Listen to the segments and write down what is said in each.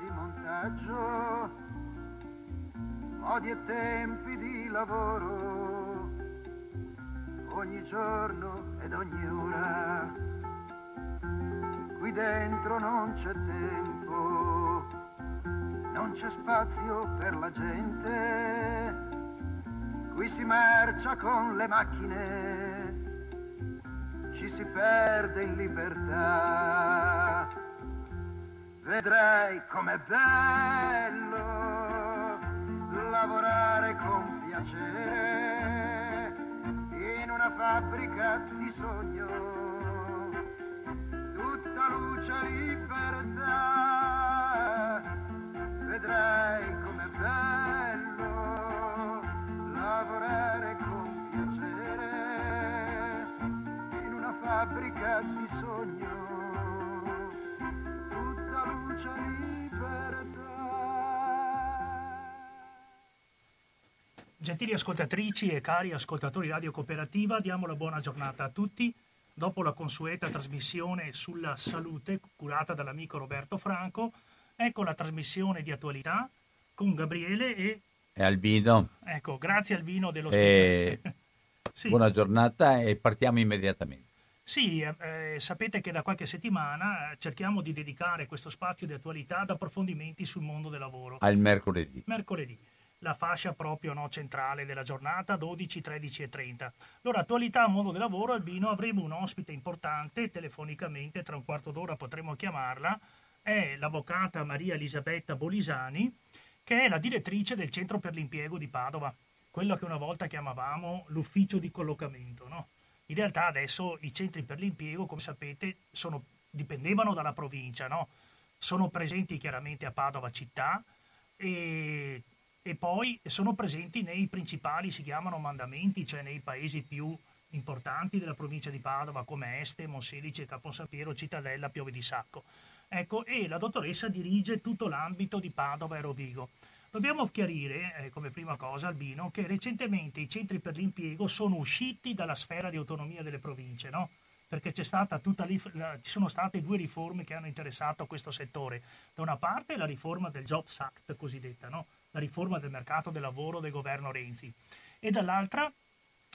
di montaggio, modi e tempi di lavoro, ogni giorno ed ogni ora. Qui dentro non c'è tempo, non c'è spazio per la gente, qui si marcia con le macchine ci si perde in libertà. Vedrai com'è bello lavorare con piacere in una fabbrica di sogno, Gentili ascoltatrici e cari ascoltatori Radio Cooperativa, diamo la buona giornata a tutti. Dopo la consueta trasmissione sulla salute curata dall'amico Roberto Franco, ecco la trasmissione di attualità con Gabriele e E Albino, ecco, grazie al vino dello eh, Sì. buona giornata e partiamo immediatamente. Sì, eh, eh, sapete che da qualche settimana eh, cerchiamo di dedicare questo spazio di attualità ad approfondimenti sul mondo del lavoro. Al mercoledì. Mercoledì, la fascia proprio no, centrale della giornata, 12, 13 e 30. Allora, attualità, mondo del lavoro, Albino, avremo un ospite importante telefonicamente, tra un quarto d'ora potremo chiamarla, è l'avvocata Maria Elisabetta Bolisani, che è la direttrice del Centro per l'Impiego di Padova, quello che una volta chiamavamo l'ufficio di collocamento, no? In realtà adesso i centri per l'impiego, come sapete, sono- dipendevano dalla provincia, no? Sono presenti chiaramente a Padova città e, e poi sono presenti nei principali, si chiamano mandamenti, cioè nei paesi più importanti della provincia di Padova come Este, Monselice, Caponsapiero, Cittadella, Piove di Sacco. Ecco, e la dottoressa dirige tutto l'ambito di Padova e Rovigo. Dobbiamo chiarire, eh, come prima cosa, Albino, che recentemente i centri per l'impiego sono usciti dalla sfera di autonomia delle province, no? Perché la- ci sono state due riforme che hanno interessato questo settore. Da una parte la riforma del Jobs Act cosiddetta, no? La riforma del mercato del lavoro del governo Renzi, e dall'altra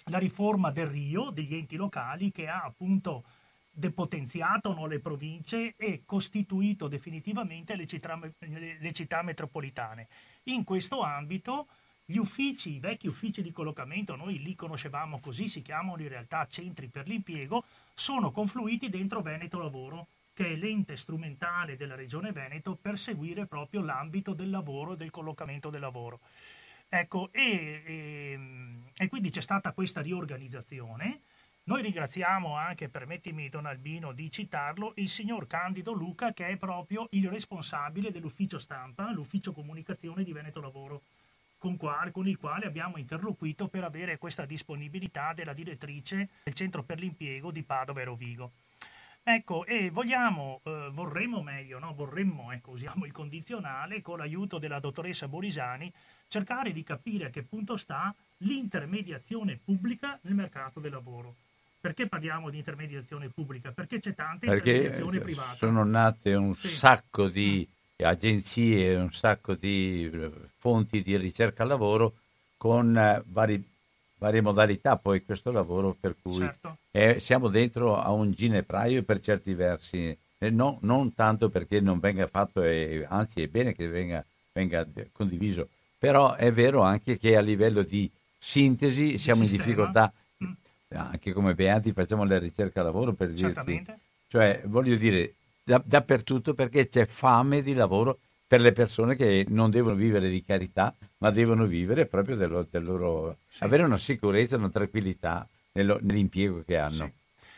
la riforma del Rio, degli enti locali, che ha appunto depotenziato no, le province e costituito definitivamente le città, le- città metropolitane. In questo ambito gli uffici, i vecchi uffici di collocamento, noi li conoscevamo così, si chiamano in realtà centri per l'impiego, sono confluiti dentro Veneto Lavoro, che è l'ente strumentale della regione Veneto per seguire proprio l'ambito del lavoro e del collocamento del lavoro. Ecco, e, e- e quindi c'è stata questa riorganizzazione. Noi ringraziamo anche, permettimi Don Albino di citarlo, il signor Candido Luca che è proprio il responsabile dell'ufficio stampa, l'ufficio comunicazione di Veneto Lavoro, con, qua- con il quale abbiamo interloquito per avere questa disponibilità della direttrice del Centro per l'Impiego di Padova e Rovigo. Ecco, e vogliamo, eh, vorremmo meglio, no? vorremmo, ecco, usiamo il condizionale, con l'aiuto della dottoressa Borisani, cercare di capire a che punto sta l'intermediazione pubblica nel mercato del lavoro. Perché parliamo di intermediazione pubblica? Perché c'è tanta Perché intermediazione eh, privata. sono nate un Sì. sacco di agenzie, un sacco di eh, fonti di ricerca lavoro con eh, vari- varie modalità poi questo lavoro per cui Certo. eh, siamo dentro a un ginepraio per certi versi, eh, no- non tanto perché non venga fatto, e, anzi è bene che venga, venga condiviso, però è vero anche che a livello di sintesi siamo in difficoltà, Mm. anche come Beati facciamo la ricerca lavoro per dirti, Certamente. cioè voglio dire da- dappertutto perché c'è fame di lavoro per le persone che non devono vivere di carità, ma devono vivere proprio del, loro- del loro... avere una sicurezza, una tranquillità nello- nell'impiego che hanno. Sì.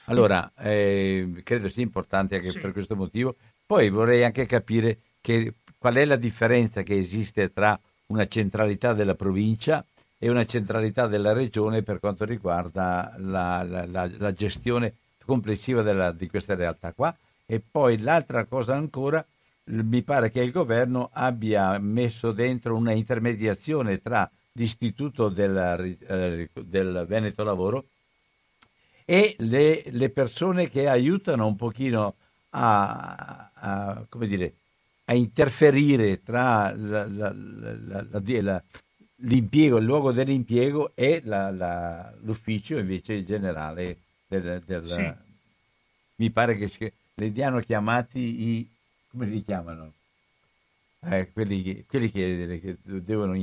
Allora, eh, credo sia importante anche Sì. per questo motivo. Poi vorrei anche capire che, qual è la differenza che esiste tra una centralità della provincia e una centralità della regione per quanto riguarda la, la- la- la gestione complessiva della- di questa realtà qua. E poi l'altra cosa ancora, mi pare che il governo abbia messo dentro una intermediazione tra l'istituto della eh, del Veneto Lavoro e le, le persone che aiutano un pochino a, a, come dire, a interferire tra la, la, l'impiego, il luogo dell'impiego e l'ufficio invece generale del, del sì. mi pare che li hanno chiamati i come li chiamano? Eh, quelli, quelli che, che devono,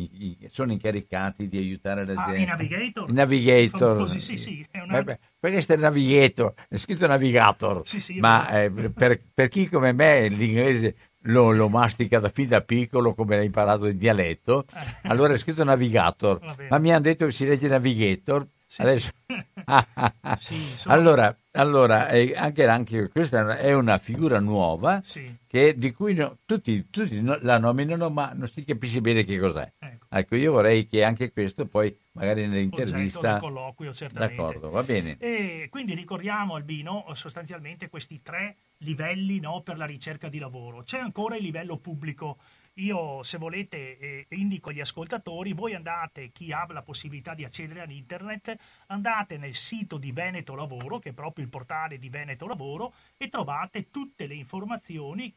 sono incaricati di aiutare la ah, gente. I navigator? I navigator. Famosi, sì, sì, è una... Beh, questo è il navigator, è scritto navigator, sì, sì, ma eh, per, per, chi come me l'inglese lo, lo, mastica da fin da piccolo come l'ha imparato in dialetto, eh. allora è scritto navigator, ma mi hanno detto che si legge navigator, sì, adesso... Sì. sono... allora, allora eh, anche, anche, questa è una figura nuova sì. che, di cui no, tutti, tutti la nominano, ma non si capisce bene che cos'è. Ecco. ecco. io vorrei che anche questo poi magari nell'intervista... Del colloquio, certamente. D'accordo, va bene. E quindi ricordiamo Albino sostanzialmente questi tre livelli no, per la ricerca di lavoro. C'è ancora il livello pubblico io, se volete, eh, indico agli ascoltatori, voi andate, chi ha la possibilità di accedere ad internet, andate nel sito di Veneto Lavoro, che è proprio il portale di Veneto Lavoro, e trovate tutte le informazioni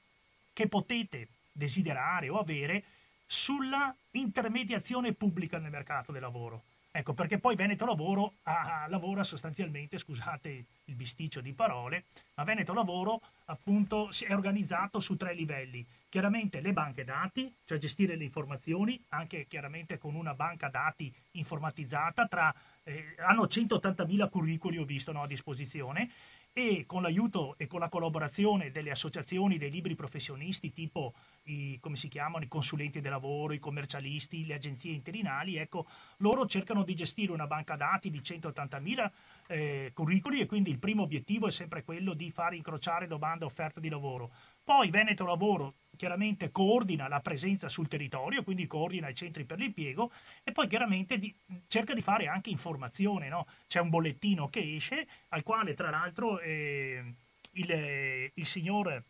che potete desiderare o avere sulla intermediazione pubblica nel mercato del lavoro. Ecco, perché poi Veneto Lavoro ah, lavora sostanzialmente, scusate il bisticcio di parole, ma Veneto Lavoro appunto è organizzato su tre livelli. Chiaramente le banche dati, cioè gestire le informazioni, anche chiaramente con una banca dati informatizzata, tra, eh, hanno 180.000 curricoli, ho visto, no, a disposizione, e con l'aiuto e con la collaborazione delle associazioni dei libri professionisti tipo i, come si chiamano, i consulenti del lavoro, i commercialisti, le agenzie interinali, ecco, loro cercano di gestire una banca dati di 180.000 eh, curricoli e quindi il primo obiettivo è sempre quello di far incrociare domanda e offerta di lavoro. Poi Veneto Lavoro chiaramente coordina la presenza sul territorio, quindi coordina i centri per l'impiego e poi chiaramente di, cerca di fare anche informazione. No? C'è un bollettino che esce al quale tra l'altro eh, il, il signor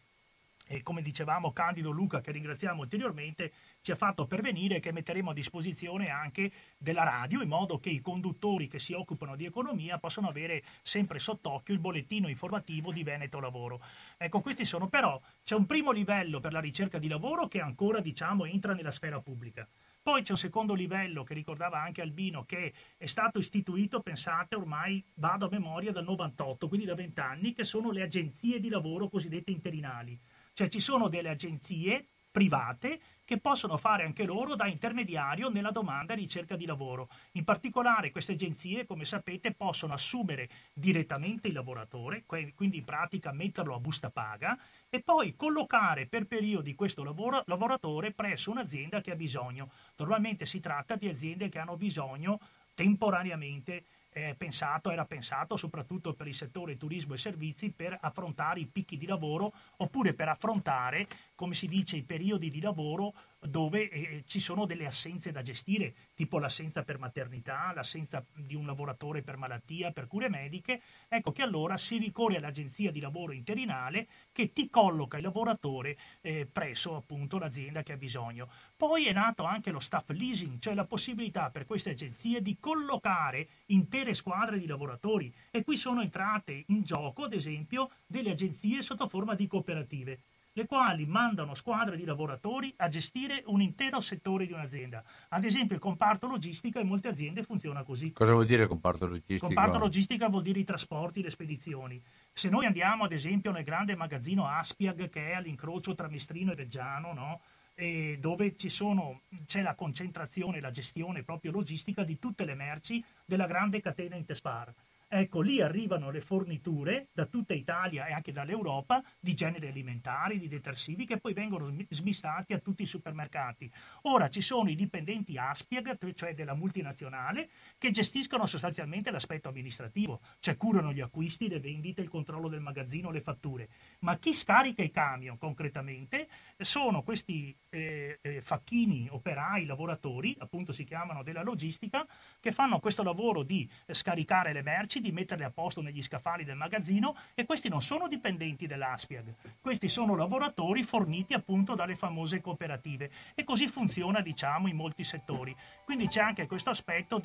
e come dicevamo Candido Luca, che ringraziamo ulteriormente, ci ha fatto pervenire che metteremo a disposizione anche della radio in modo che i conduttori che si occupano di economia possano avere sempre sott'occhio il bollettino informativo di Veneto Lavoro. Ecco, questi sono però, c'è un primo livello per la ricerca di lavoro che ancora diciamo entra nella sfera pubblica. Poi c'è un secondo livello che ricordava anche Albino che è stato istituito, pensate, ormai vado a memoria dal 98, quindi da 20 anni, che sono le agenzie di lavoro cosiddette interinali cioè ci sono delle agenzie private che possono fare anche loro da intermediario nella domanda e ricerca di lavoro. In particolare queste agenzie, come sapete, possono assumere direttamente il lavoratore, quindi in pratica metterlo a busta paga, e poi collocare per periodi questo lavoro, lavoratore presso un'azienda che ha bisogno. Normalmente si tratta di aziende che hanno bisogno temporaneamente eh, pensato, era pensato soprattutto per il settore turismo e servizi per affrontare i picchi di lavoro oppure per affrontare, come si dice, i periodi di lavoro dove eh, ci sono delle assenze da gestire, tipo l'assenza per maternità, l'assenza di un lavoratore per malattia, per cure mediche, ecco che allora si ricorre all'agenzia di lavoro interinale che ti colloca il lavoratore eh, presso appunto l'azienda che ha bisogno. Poi è nato anche lo staff leasing, cioè la possibilità per queste agenzie di collocare intere squadre di lavoratori. E qui sono entrate in gioco ad esempio delle agenzie sotto forma di cooperative le quali mandano squadre di lavoratori a gestire un intero settore di un'azienda. Ad esempio il comparto logistica in molte aziende funziona così. Cosa vuol dire comparto logistica? Comparto logistica vuol dire i trasporti, le spedizioni. Se noi andiamo ad esempio nel grande magazzino Aspiag che è all'incrocio tra Mestrino e Reggiano, no? e dove sono, c'è la concentrazione, la gestione proprio logistica di tutte le merci della grande catena Intespar Ecco, lì arrivano le forniture da tutta Italia e anche dall'Europa di generi alimentari, di detersivi che poi vengono smistati a tutti i supermercati. Ora ci sono i dipendenti Aspiag, cioè della multinazionale, che gestiscono sostanzialmente l'aspetto amministrativo, cioè curano gli acquisti, le vendite, il controllo del magazzino, le fatture. Ma chi scarica i camion concretamente sono questi eh, eh, facchini, operai, lavoratori, appunto si chiamano della logistica, che fanno questo lavoro di scaricare le merci, di metterle a posto negli scaffali del magazzino e questi non sono dipendenti dell'Aspiag, questi sono lavoratori forniti appunto dalle famose cooperative e così funziona diciamo in molti settori. Quindi c'è anche questo aspetto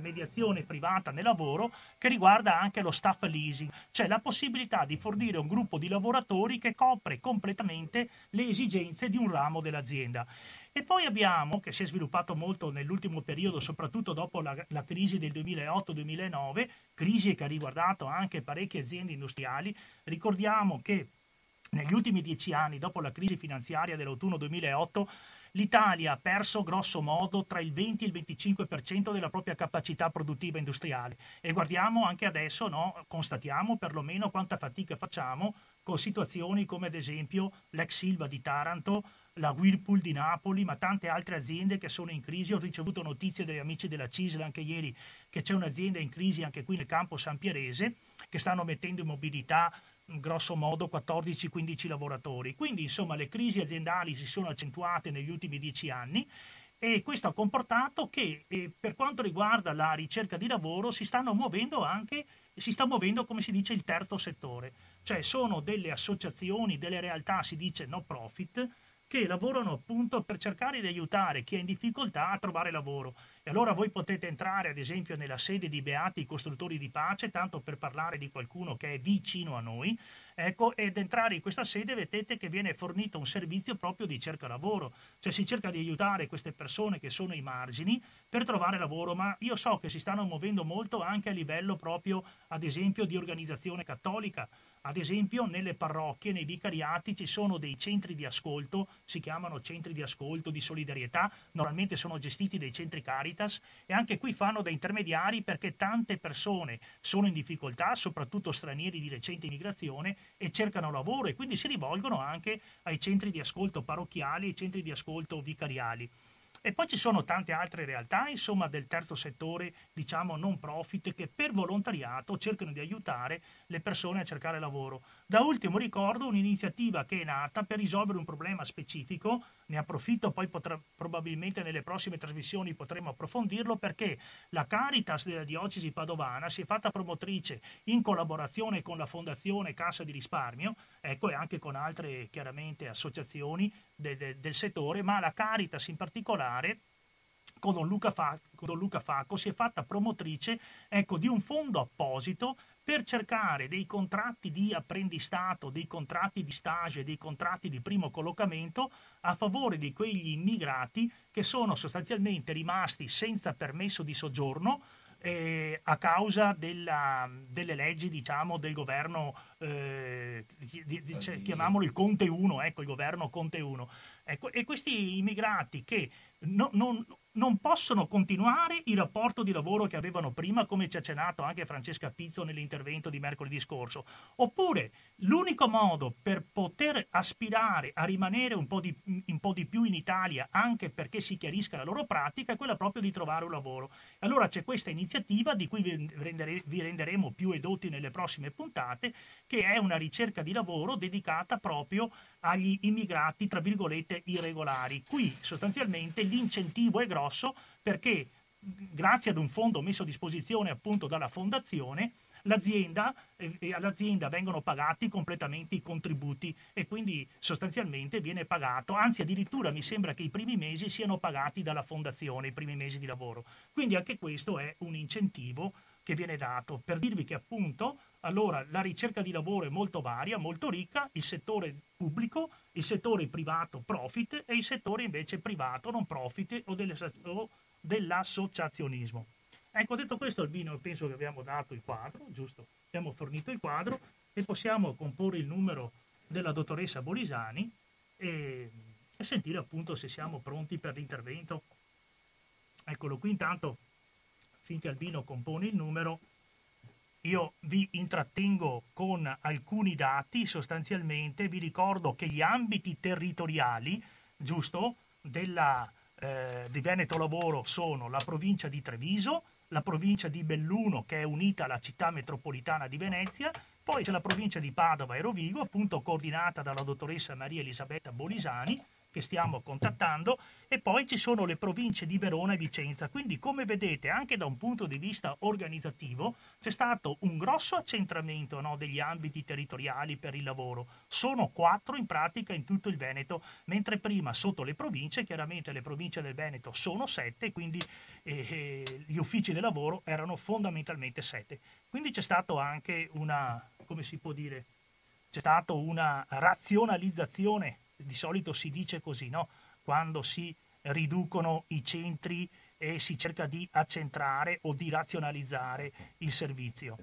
dell'intermediazione privata nel lavoro che riguarda anche lo staff leasing, cioè la possibilità di fornire un gruppo di lavoratori che copre completamente le esigenze di un ramo dell'azienda. E poi abbiamo, che si è sviluppato molto nell'ultimo periodo, soprattutto dopo la, la crisi del 2008-2009, crisi che ha riguardato anche parecchie aziende industriali, ricordiamo che negli ultimi dieci anni, dopo la crisi finanziaria dell'autunno 2008, l'Italia ha perso grosso modo tra il 20 e il 25% della propria capacità produttiva industriale e guardiamo anche adesso, no, constatiamo perlomeno quanta fatica facciamo con situazioni come ad esempio l'ex Silva di Taranto, la Whirlpool di Napoli, ma tante altre aziende che sono in crisi. Ho ricevuto notizie dagli amici della CISL anche ieri che c'è un'azienda in crisi anche qui nel campo San Pierese che stanno mettendo in mobilità grosso modo 14-15 lavoratori. Quindi insomma le crisi aziendali si sono accentuate negli ultimi dieci anni e questo ha comportato che eh, per quanto riguarda la ricerca di lavoro si stanno muovendo anche, si sta muovendo come si dice il terzo settore, cioè sono delle associazioni, delle realtà, si dice no profit, che lavorano appunto per cercare di aiutare chi è in difficoltà a trovare lavoro. E allora voi potete entrare ad esempio nella sede di Beati Costruttori di Pace, tanto per parlare di qualcuno che è vicino a noi, ecco, ed entrare in questa sede vedete che viene fornito un servizio proprio di cerca lavoro, cioè si cerca di aiutare queste persone che sono ai margini per trovare lavoro, ma io so che si stanno muovendo molto anche a livello proprio, ad esempio, di organizzazione cattolica. Ad esempio, nelle parrocchie, nei vicariati ci sono dei centri di ascolto, si chiamano centri di ascolto di solidarietà, normalmente sono gestiti dai centri Caritas e anche qui fanno da intermediari perché tante persone sono in difficoltà, soprattutto stranieri di recente immigrazione e cercano lavoro e quindi si rivolgono anche ai centri di ascolto parrocchiali e ai centri di ascolto vicariali. E poi ci sono tante altre realtà, insomma, del terzo settore, diciamo non profit, che per volontariato cercano di aiutare le persone a cercare lavoro. Da ultimo ricordo un'iniziativa che è nata per risolvere un problema specifico, ne approfitto, poi potrà, probabilmente nelle prossime trasmissioni potremo approfondirlo, perché la Caritas della diocesi padovana si è fatta promotrice in collaborazione con la Fondazione Cassa di Risparmio, ecco, e anche con altre chiaramente associazioni de, de, del settore, ma la Caritas in particolare con Don Luca, Fa, con Don Luca Facco si è fatta promotrice ecco, di un fondo apposito per cercare dei contratti di apprendistato, dei contratti di stage, dei contratti di primo collocamento a favore di quegli immigrati che sono sostanzialmente rimasti senza permesso di soggiorno eh, a causa della, delle leggi diciamo, del governo, eh, di, di, cioè, chiamiamolo il Conte 1, ecco, il governo Conte 1. Ecco, e questi immigrati che no, non, non possono continuare il rapporto di lavoro che avevano prima, come ci ha accennato anche Francesca Pizzo nell'intervento di mercoledì scorso. Oppure l'unico modo per poter aspirare a rimanere un po, di, un po' di più in Italia, anche perché si chiarisca la loro pratica, è quella proprio di trovare un lavoro. Allora c'è questa iniziativa di cui vi, rendere, vi renderemo più edotti nelle prossime puntate, che è una ricerca di lavoro dedicata proprio agli immigrati, tra virgolette, irregolari. Qui sostanzialmente l'incentivo è grosso perché grazie ad un fondo messo a disposizione appunto dalla fondazione, l'azienda, eh, all'azienda vengono pagati completamente i contributi e quindi sostanzialmente viene pagato, anzi addirittura mi sembra che i primi mesi siano pagati dalla fondazione, i primi mesi di lavoro. Quindi anche questo è un incentivo che viene dato per dirvi che appunto allora la ricerca di lavoro è molto varia, molto ricca, il settore pubblico, il settore privato profit e il settore invece privato non profit o, o dell'associazionismo. Ecco, detto questo Albino, penso che abbiamo dato il quadro, giusto? Abbiamo fornito il quadro e possiamo comporre il numero della dottoressa Bolisani e, e sentire appunto se siamo pronti per l'intervento. Eccolo qui intanto, finché Albino compone il numero, io vi intrattengo con alcuni dati, sostanzialmente. Vi ricordo che gli ambiti territoriali, giusto, della, eh, di Veneto Lavoro sono la provincia di Treviso, la provincia di Belluno che è unita alla città metropolitana di Venezia, poi c'è la provincia di Padova e Rovigo, appunto coordinata dalla dottoressa Maria Elisabetta Bolisani, che stiamo contattando e poi ci sono le province di Verona e Vicenza. Quindi come vedete anche da un punto di vista organizzativo c'è stato un grosso accentramento no, degli ambiti territoriali per il lavoro. Sono quattro in pratica in tutto il Veneto, mentre prima sotto le province, chiaramente le province del Veneto sono sette, quindi eh, eh gli uffici del lavoro erano fondamentalmente sette. Quindi c'è stato anche una, come si può dire, c'è stata una razionalizzazione, di solito si dice così, no? quando si riducono i centri e si cerca di accentrare o di razionalizzare il servizio.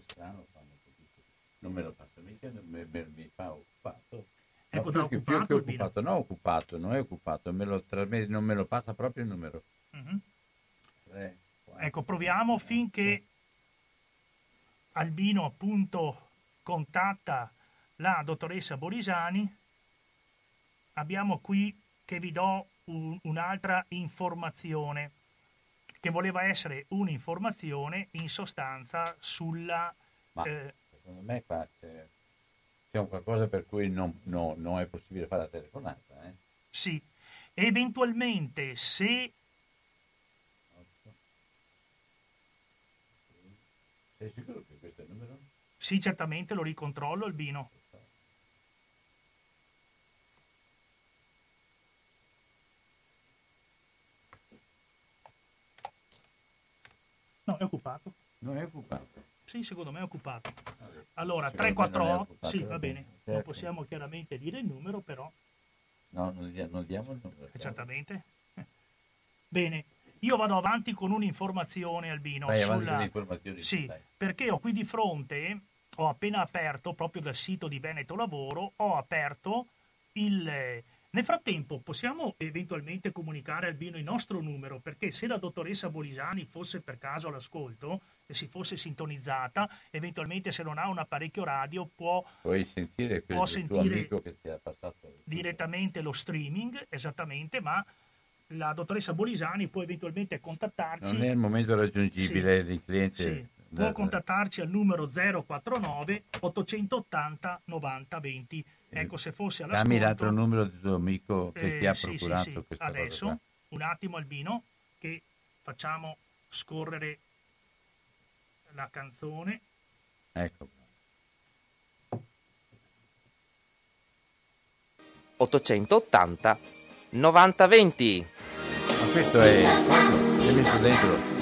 Non me lo passa mica, mi, mi, fa occupato. Ecco, no, più, occupato, più che occupato, no occupato, non è occupato, me lo, non me lo passa proprio il numero. Mm-hmm. 3, 4, ecco, proviamo 8, finché Albino appunto contatta la dottoressa Borisani. Abbiamo qui che vi do un, un'altra informazione che voleva essere un'informazione in sostanza sulla... Ma eh, secondo me qua c'è, c'è un qualcosa per cui non, no, non, è possibile fare la telefonata. Eh? Sì, eventualmente se... Sei sicuro che questo è il numero? Sì, certamente lo ricontrollo, Albino. No, è occupato. Non è occupato. Sì, secondo me è occupato. Allora, 348, sì, va bene. Certo. Non possiamo chiaramente dire il numero, però... No, non diamo, il numero. Certamente. Bene, io vado avanti con un'informazione, Albino. Vai sulla... con informazioni. Sì, dai. perché ho qui di fronte, ho appena aperto, proprio dal sito di Veneto Lavoro, ho aperto il nel frattempo possiamo eventualmente comunicare al Bino il nostro numero perché se la dottoressa Bolisani fosse per caso all'ascolto e si fosse sintonizzata, eventualmente se non ha un apparecchio radio può, Puoi sentire, può sentire direttamente lo streaming, esattamente, ma la dottoressa Bolisani può eventualmente contattarci. Non è il momento raggiungibile sì, del cliente. Sì, può contattarci al numero 049 880 90 20 Ecco, se fosse all'ascolto... Dammi l'altro numero del tuo amico che eh, ti ha sì, procurato sì, sì. questa Adesso, un attimo Albino, che facciamo scorrere la canzone. Ecco. 880 9020 Ma questo è... È messo dentro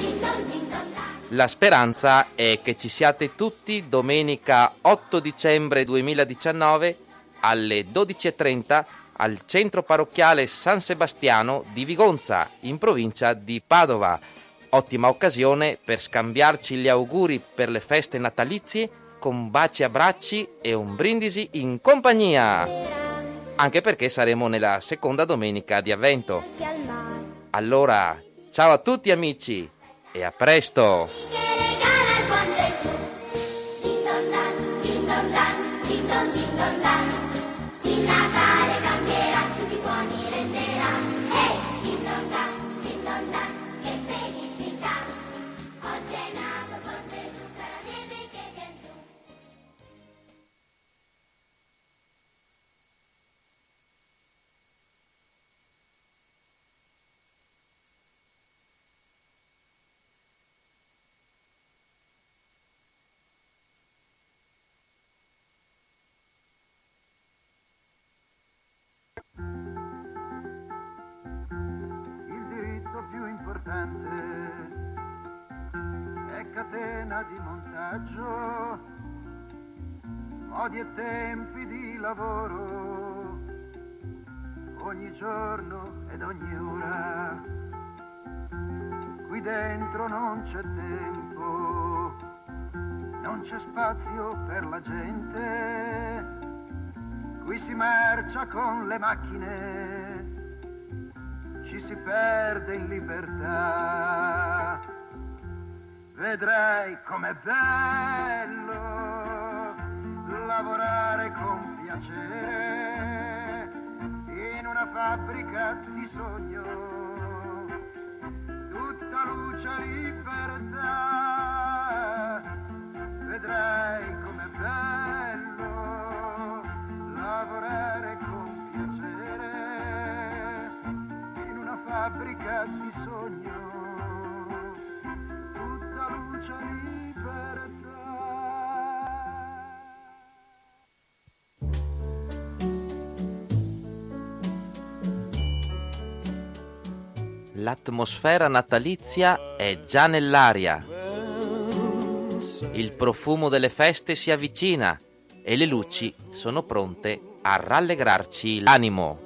la speranza è che ci siate tutti domenica 8 dicembre 2019 alle 12.30 al centro parrocchiale San Sebastiano di Vigonza, in provincia di Padova. Ottima occasione per scambiarci gli auguri per le feste natalizie con baci e abbracci e un brindisi in compagnia. Anche perché saremo nella seconda domenica di avvento. Allora, ciao a tutti amici e a presto! Modi e tempi di lavoro, ogni giorno ed ogni ora. Qui dentro non c'è tempo, non c'è spazio per la gente, qui si marcia con le macchine, ci si perde in libertà. Vedrai com'è bello lavorare con piacere in una fabbrica di sogno, tutta luce e libertà, L'atmosfera natalizia è già nell'aria. Il profumo delle feste si avvicina e le luci sono pronte a rallegrarci l'animo.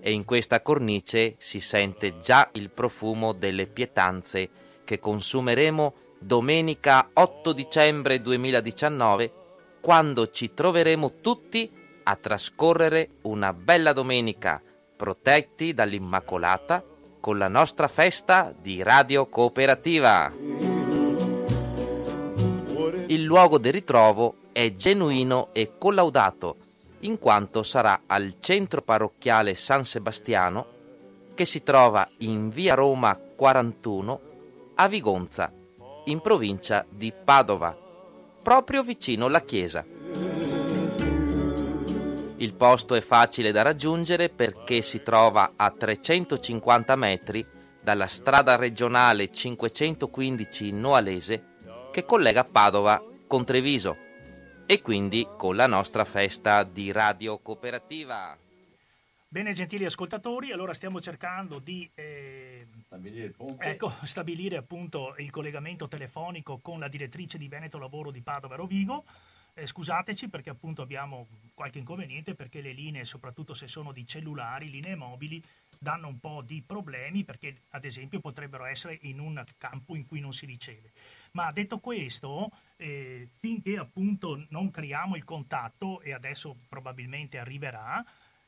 E in questa cornice si sente già il profumo delle pietanze che consumeremo domenica 8 dicembre 2019 quando ci troveremo tutti a trascorrere una bella domenica protetti dall'Immacolata con la nostra festa di Radio Cooperativa. Il luogo del ritrovo è genuino e collaudato, in quanto sarà al centro parrocchiale San Sebastiano, che si trova in via Roma 41 a Vigonza, in provincia di Padova, proprio vicino alla chiesa. Il posto è facile da raggiungere perché si trova a 350 metri dalla strada regionale 515 Noalese che collega Padova con Treviso e quindi con la nostra festa di radio cooperativa. Bene, gentili ascoltatori, allora stiamo cercando di eh, Stabilire, ecco, stabilire appunto il collegamento telefonico con la direttrice di Veneto Lavoro di Padova Rovigo. Eh, scusateci perché appunto abbiamo qualche inconveniente perché le linee, soprattutto se sono di cellulari, linee mobili, danno un po' di problemi perché ad esempio potrebbero essere in un campo in cui non si riceve. Ma detto questo, eh, finché appunto non creiamo il contatto, e adesso probabilmente arriverà,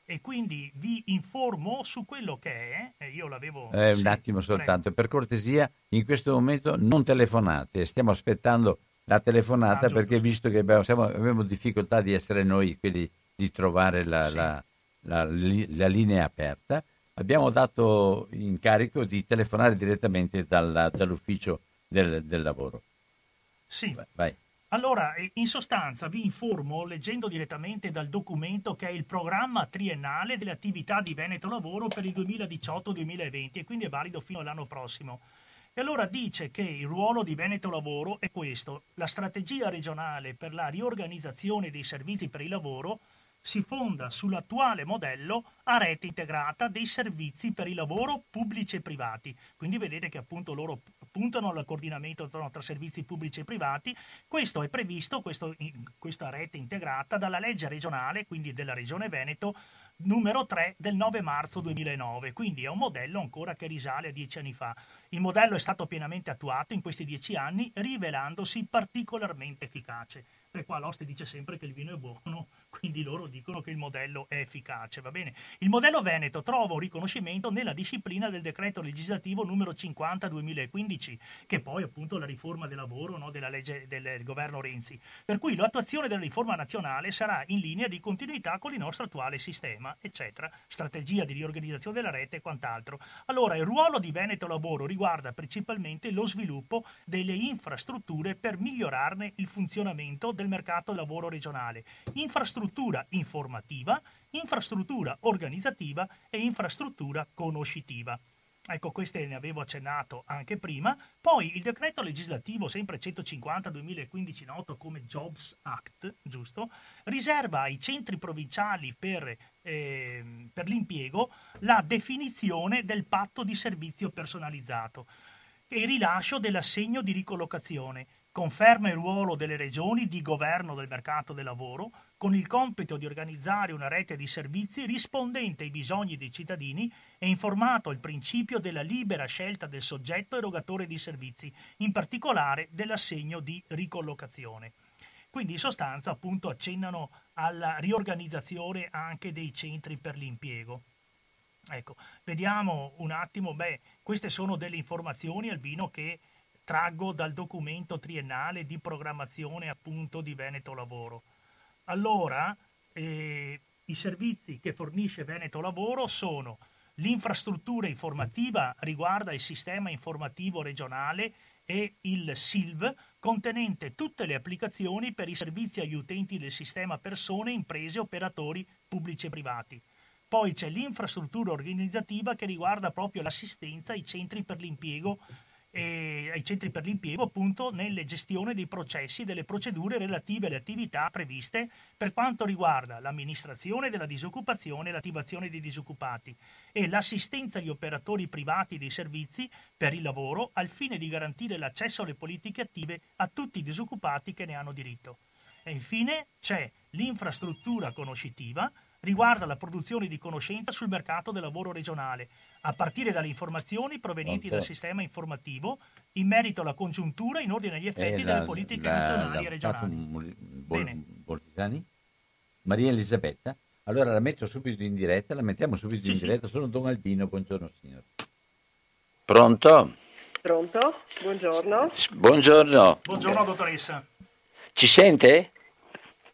e quindi vi informo su quello che è, e io l'avevo... Eh, un attimo prego. soltanto, per cortesia, in questo momento non telefonate, stiamo aspettando la telefonata Ah, perché visto che abbiamo, siamo- abbiamo difficoltà di essere noi quelli di trovare la, Sì. la- la la linea aperta, abbiamo dato incarico di telefonare direttamente dalla- dall'ufficio del, del lavoro. Sì. Vai, vai. Allora, eh, in sostanza vi informo leggendo direttamente dal documento che è il programma triennale delle attività di Veneto Lavoro per il 2018-2020 e quindi è valido fino all'anno prossimo. E allora dice che il ruolo di Veneto Lavoro è questo, la strategia regionale per la riorganizzazione dei servizi per il lavoro si fonda sull'attuale modello a rete integrata dei servizi per il lavoro pubblici e privati. Quindi vedete che appunto loro puntano al coordinamento tra servizi pubblici e privati. Questo è previsto, questo- questa rete integrata, dalla legge regionale, quindi della Regione Veneto, numero 3 del 9 marzo 2009. Quindi è un modello ancora che risale a dieci anni fa. Il modello è stato pienamente attuato in questi dieci anni, rivelandosi particolarmente efficace. Per qua l'oste dice sempre che il vino è buono, quindi loro dicono che il modello è efficace, va bene? Il modello Veneto trova un riconoscimento nella disciplina del decreto legislativo numero 50 2015, che poi appunto la riforma del lavoro no, della legge del governo Renzi. Per cui l'attuazione della riforma nazionale sarà in linea di continuità con il nostro attuale sistema, eccetera, strategia di riorganizzazione della rete e quant'altro. Allora, il ruolo di Veneto Lavoro riguarda principalmente lo sviluppo delle infrastrutture per migliorarne il funzionamento del mercato del lavoro regionale. Infrastruttura informativa, infrastruttura organizzativa e infrastruttura conoscitiva. Ecco, queste ne avevo accennato anche prima. Poi il decreto legislativo, sempre 150-2015, noto come Jobs Act, giusto? Riserva ai centri provinciali per, ehm, per l'impiego la definizione del patto di servizio personalizzato e il rilascio dell'assegno di ricollocazione. Conferma il ruolo delle regioni di governo del mercato del lavoro, con il compito di organizzare una rete di servizi rispondente ai bisogni dei cittadini e informato il principio della libera scelta del soggetto erogatore di servizi, in particolare dell'assegno di ricollocazione. Quindi in sostanza appunto accennano alla riorganizzazione anche dei centri per l'impiego. Ecco, vediamo un attimo, beh, queste sono delle informazioni, Albino, che traggo dal documento triennale di programmazione appunto di Veneto Lavoro. Allora, eh, i servizi che fornisce Veneto Lavoro sono l'infrastruttura informativa riguarda il sistema informativo regionale e il SILV contenente tutte le applicazioni per i servizi agli utenti del sistema persone, imprese, operatori pubblici e privati. Poi c'è l'infrastruttura organizzativa che riguarda proprio l'assistenza ai centri per l'impiego e ai centri per l'impiego appunto nelle gestione dei processi e delle procedure relative alle attività previste per quanto riguarda l'amministrazione della disoccupazione e l'attivazione dei disoccupati e l'assistenza agli operatori privati dei servizi per il lavoro al fine di garantire l'accesso alle politiche attive a tutti i disoccupati che ne hanno diritto. E infine c'è l'infrastruttura conoscitiva riguarda la produzione di conoscenza sul mercato del lavoro regionale, a partire dalle informazioni provenienti dal sistema informativo in merito alla congiuntura in ordine agli effetti Eh, delle la- politiche la- nazionali e l'avvocato regionali. Mul- Bol- Bene. Bolzani? Maria Elisabetta? Allora la metto subito in diretta, la mettiamo subito Sì, in sì. diretta. Sono Don Albino, buongiorno signor. Pronto? Pronto? Buongiorno. Buongiorno. Buongiorno dottoressa. Ci sente?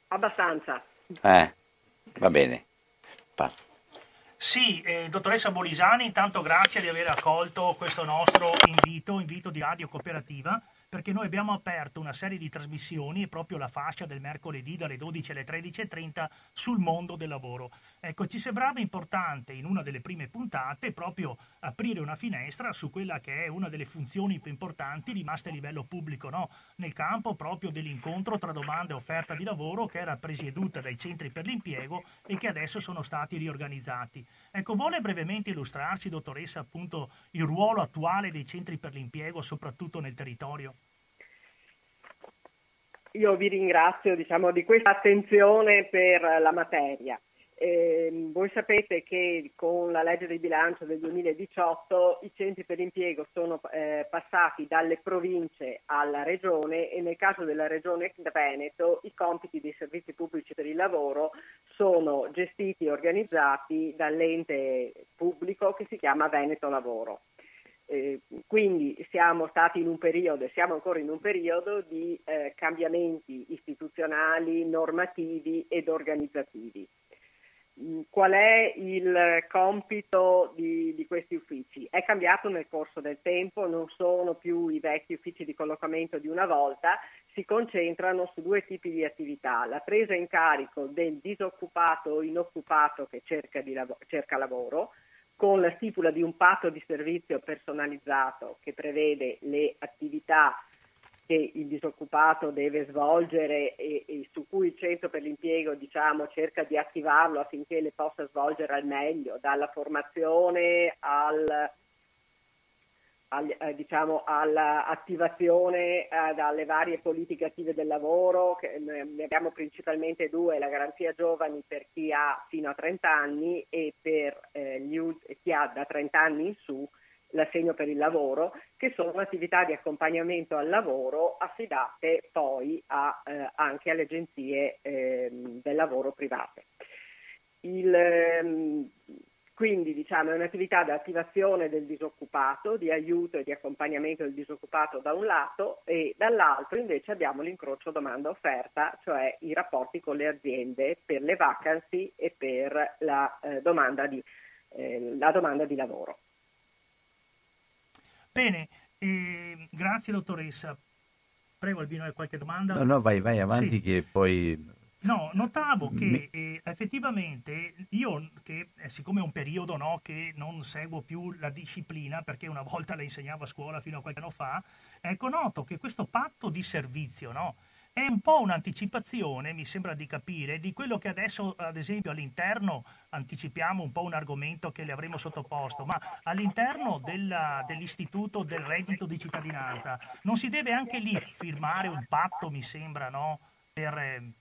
Abbastanza. Eh, va bene. Pa- Sì, eh, dottoressa Bolisani, intanto grazie di aver accolto questo nostro invito, invito di Radio Cooperativa, perché noi abbiamo aperto una serie di trasmissioni, proprio la fascia del mercoledì dalle 12 alle 13.30 sul mondo del lavoro. Ecco, ci sembrava importante in una delle prime puntate proprio aprire una finestra su quella che è una delle funzioni più importanti rimaste a livello pubblico, no? nel campo proprio dell'incontro tra domanda e offerta di lavoro che era presieduta dai centri per l'impiego e che adesso sono stati riorganizzati. Ecco, vuole brevemente illustrarci, dottoressa, appunto il ruolo attuale dei centri per l'impiego, soprattutto nel territorio? Io vi ringrazio diciamo, di questa attenzione per la materia. Eh, voi sapete che con la legge del bilancio del 2018 i centri per l'impiego sono eh, passati dalle province alla regione e nel caso della regione Veneto i compiti dei servizi pubblici per il lavoro sono gestiti e organizzati dall'ente pubblico che si chiama Veneto Lavoro. Eh, quindi siamo stati in un periodo e siamo ancora in un periodo di eh, cambiamenti istituzionali, normativi ed organizzativi. Qual è il compito di, di questi uffici? È cambiato nel corso del tempo, non sono più i vecchi uffici di collocamento di una volta, si concentrano su due tipi di attività, la presa in carico del disoccupato o inoccupato che cerca, lav- cerca lavoro, con la stipula di un patto di servizio personalizzato che prevede le attività che il disoccupato deve svolgere e, e su cui il centro per l'impiego diciamo, cerca di attivarlo affinché le possa svolgere al meglio, dalla formazione al, al- eh, diciamo, all'attivazione eh, dalle varie politiche attive del lavoro, che ne abbiamo principalmente due, la garanzia giovani per chi ha fino a 30 anni e per eh, gli chi ha da 30 anni in su l'assegno per il lavoro, che sono attività di accompagnamento al lavoro affidate poi a, eh, anche alle agenzie ehm, del lavoro private. Il, ehm, quindi diciamo, è un'attività di attivazione del disoccupato, di aiuto e di accompagnamento del disoccupato da un lato e dall'altro invece abbiamo l'incrocio domanda-offerta, cioè i rapporti con le aziende per le vacancy e per la, eh, domanda, di, eh, la domanda di lavoro. Bene, eh, grazie dottoressa. Prego Albino, hai qualche domanda? No, no, vai, vai avanti Sì. che poi... No, notavo che eh, effettivamente io, che eh, siccome è un periodo no, che non seguo più la disciplina, perché una volta la insegnavo a scuola fino a qualche anno fa, ecco, noto che questo patto di servizio no, è un po' un'anticipazione, mi sembra di capire, di quello che adesso, ad esempio, all'interno, anticipiamo un po' un argomento che le avremo sottoposto, ma all'interno della- dell'istituto del reddito di cittadinanza non si deve anche lì firmare un patto, mi sembra, no, per... eh,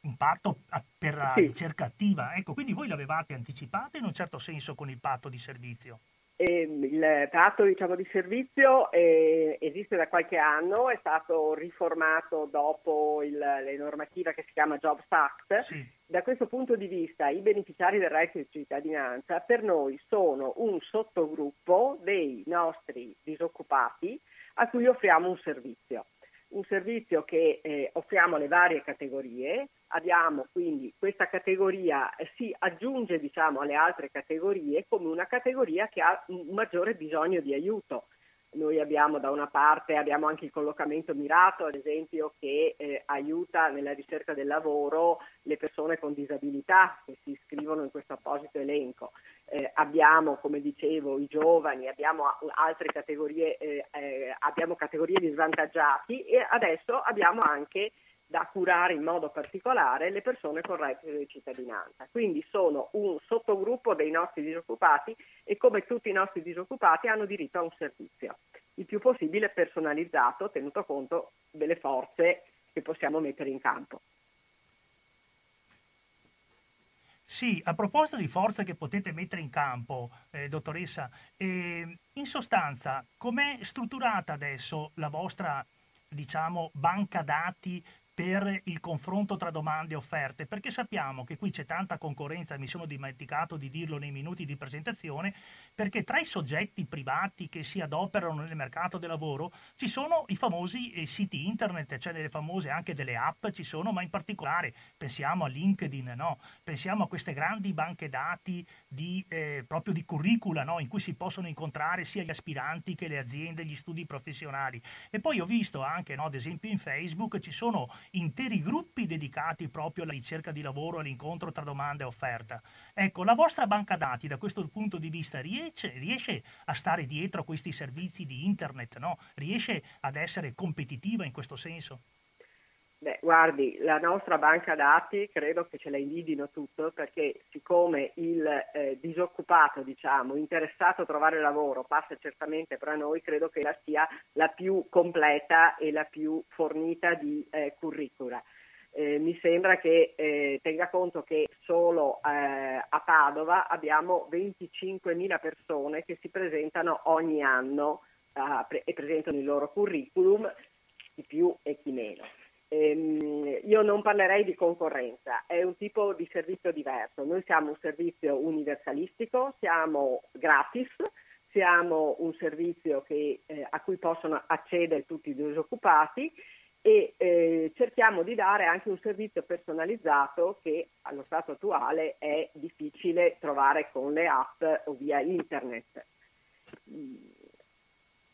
un patto per la ricerca attiva. Ecco, quindi voi l'avevate anticipato in un certo senso con il patto di servizio. Ehm, il patto diciamo, di servizio eh, esiste da qualche anno, è stato riformato dopo il, le normativa che si chiama Jobs Act. Sì. Da questo punto di vista i beneficiari del reddito di cittadinanza per noi sono un sottogruppo dei nostri disoccupati a cui offriamo un servizio. Un servizio che eh, offriamo alle varie categorie, abbiamo quindi questa categoria eh, si aggiunge diciamo, alle altre categorie come una categoria che ha un maggiore bisogno di aiuto. Noi abbiamo da una parte abbiamo anche il collocamento mirato, ad esempio, che eh, aiuta nella ricerca del lavoro le persone con disabilità che si iscrivono in questo apposito elenco. eh, abbiamo, come dicevo, i giovani, abbiamo altre categorie, eh, eh, abbiamo categorie di svantaggiati e adesso abbiamo anche da curare in modo particolare le persone con reddito di cittadinanza. Quindi sono un sottogruppo dei nostri disoccupati e come tutti i nostri disoccupati hanno diritto a un servizio, il più possibile personalizzato, tenuto conto delle forze che possiamo mettere in campo. Sì, a proposito di forze che potete mettere in campo, eh, dottoressa, eh, in sostanza com'è strutturata adesso la vostra diciamo, banca dati per il confronto tra domande e offerte, perché sappiamo che qui c'è tanta concorrenza, mi sono dimenticato di dirlo nei minuti di presentazione, perché tra i soggetti privati che si adoperano nel mercato del lavoro ci sono i famosi eh, siti internet, cioè le famose anche delle app ci sono, ma in particolare pensiamo a LinkedIn, no? pensiamo a queste grandi banche dati di, eh, proprio di curricula no? in cui si possono incontrare sia gli aspiranti che le aziende, gli studi professionali. E poi ho visto anche, no, ad esempio in Facebook, ci sono interi gruppi dedicati proprio alla ricerca di lavoro, all'incontro tra domanda e offerta. Ecco, la vostra banca dati da questo punto di vista riesce, riesce a stare dietro a questi servizi di internet, no? riesce ad essere competitiva in questo senso? Beh, guardi, la nostra banca dati credo che ce la invidino tutto perché siccome il eh, disoccupato, diciamo, interessato a trovare lavoro passa certamente per noi, credo che la sia la più completa e la più fornita di eh, curricula. Eh, mi sembra che eh, tenga conto che solo eh, a Padova abbiamo 25.000 persone che si presentano ogni anno pre- e presentano il loro curriculum, chi più e chi meno. Ehm, io non parlerei di concorrenza, è un tipo di servizio diverso. Noi siamo un servizio universalistico, siamo gratis, siamo un servizio che, eh, a cui possono accedere tutti i disoccupati e eh, cerchiamo di dare anche un servizio personalizzato che allo stato attuale è difficile trovare con le app o via internet.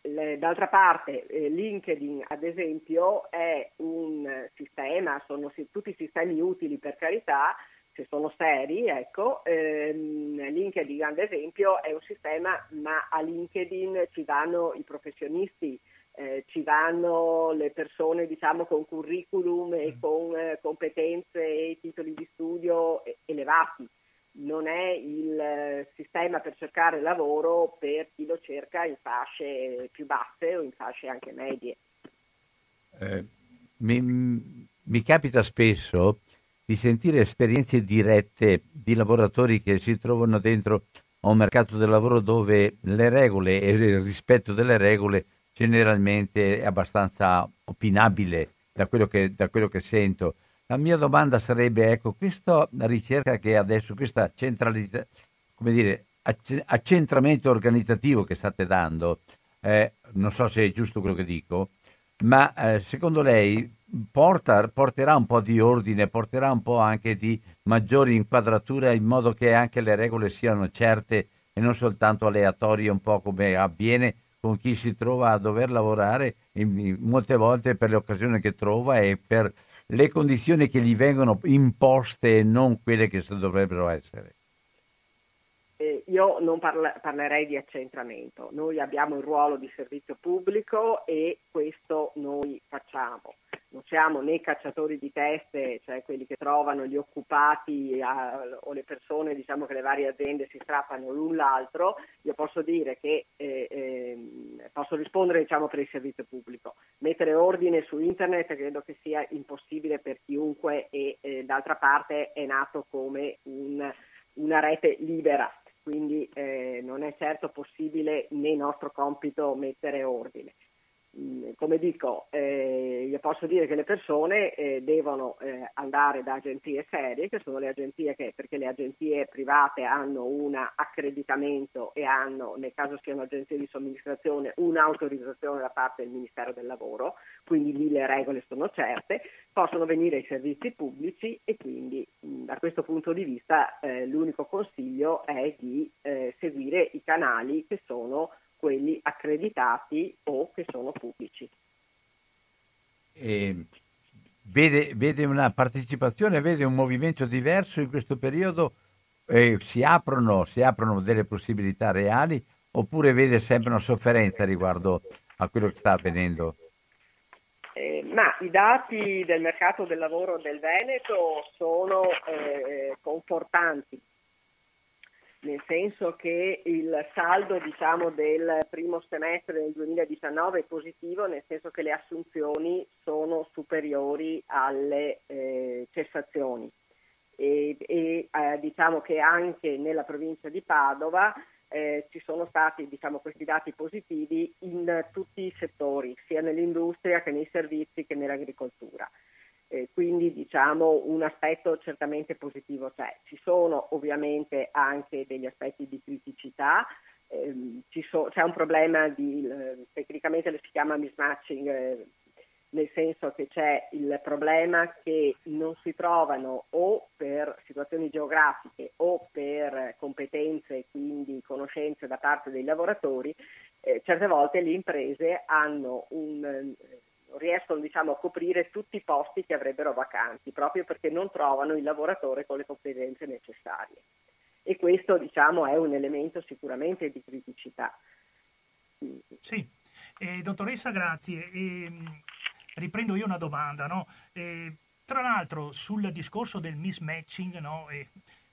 D'altra parte eh, LinkedIn ad esempio è un sistema, sono tutti sistemi utili per carità, se sono seri, ecco, ehm, LinkedIn ad esempio è un sistema, ma a LinkedIn ci vanno i professionisti, eh, ci vanno le persone diciamo con curriculum e mm. con eh, competenze e titoli di studio elevati non è il eh, sistema per cercare lavoro per chi lo cerca in fasce più basse o in fasce anche medie. Eh, mi, mi, capita spesso di sentire esperienze dirette di lavoratori che si trovano dentro a un mercato del lavoro dove le regole e il rispetto delle regole generalmente è abbastanza opinabile da quello che, da quello che sento. La mia domanda sarebbe, ecco, questa ricerca che adesso, dire, accentramento organizzativo che state dando, eh, non so se è giusto quello che dico, ma eh, secondo lei porta, porterà un po' di ordine, porterà un po' anche di maggiori inquadratura in modo che anche le regole siano certe e non soltanto aleatorie, un po' come avviene con chi si trova a dover lavorare in, molte volte per le occasioni che trova e per le condizioni che gli vengono imposte e non quelle che dovrebbero essere? Eh, io non parla- parlerei di accentramento, noi abbiamo il ruolo di servizio pubblico e questo noi facciamo. Non siamo né cacciatori di teste, cioè quelli che trovano gli occupati a, o le persone diciamo, che le varie aziende si strappano l'un l'altro. Io posso dire che eh, eh, posso rispondere diciamo, per il servizio pubblico. Mettere ordine su internet credo che sia impossibile per chiunque e eh, d'altra parte è nato come un, una rete libera quindi eh, non è certo possibile né nostro compito mettere ordine. Come dico, eh, io posso dire che le persone eh, devono eh, andare da agenzie serie, che sono le agenzie che, perché le agenzie private hanno un accreditamento e hanno, nel caso siano agenzie di somministrazione, un'autorizzazione da parte del Ministero del Lavoro, quindi lì le regole sono certe, possono venire ai servizi pubblici e quindi mh, da questo punto di vista eh, l'unico consiglio è di eh, seguire i canali che sono quelli accreditati o che sono pubblici. E vede, vede una partecipazione, vede un movimento diverso in questo periodo eh, si, aprono, si aprono delle possibilità reali oppure vede sempre una sofferenza riguardo a quello che sta avvenendo? Eh, ma i dati del mercato del lavoro del Veneto sono eh, confortanti, nel senso che il saldo diciamo, del primo semestre del 2019 è positivo, nel senso che le assunzioni sono superiori alle eh, cessazioni. E, e eh, diciamo che anche nella provincia di Padova eh, ci sono stati diciamo, questi dati positivi in tutti i settori, sia nell'industria che nei servizi che nell'agricoltura. Eh, quindi diciamo un aspetto certamente positivo c'è. Ci sono ovviamente anche degli aspetti di criticità, ehm, so, c'è un problema di, eh, tecnicamente si chiama mismatching, eh, nel senso che c'è il problema che non si trovano o per situazioni geografiche o per competenze quindi conoscenze da parte dei lavoratori, eh, certe volte le imprese hanno un, riescono diciamo, a coprire tutti i posti che avrebbero vacanti, proprio perché non trovano il lavoratore con le competenze necessarie. E questo diciamo, è un elemento sicuramente di criticità. Sì, eh, dottoressa, grazie. Eh, riprendo io una domanda. No? Eh, tra l'altro, sul discorso del mismatching, no?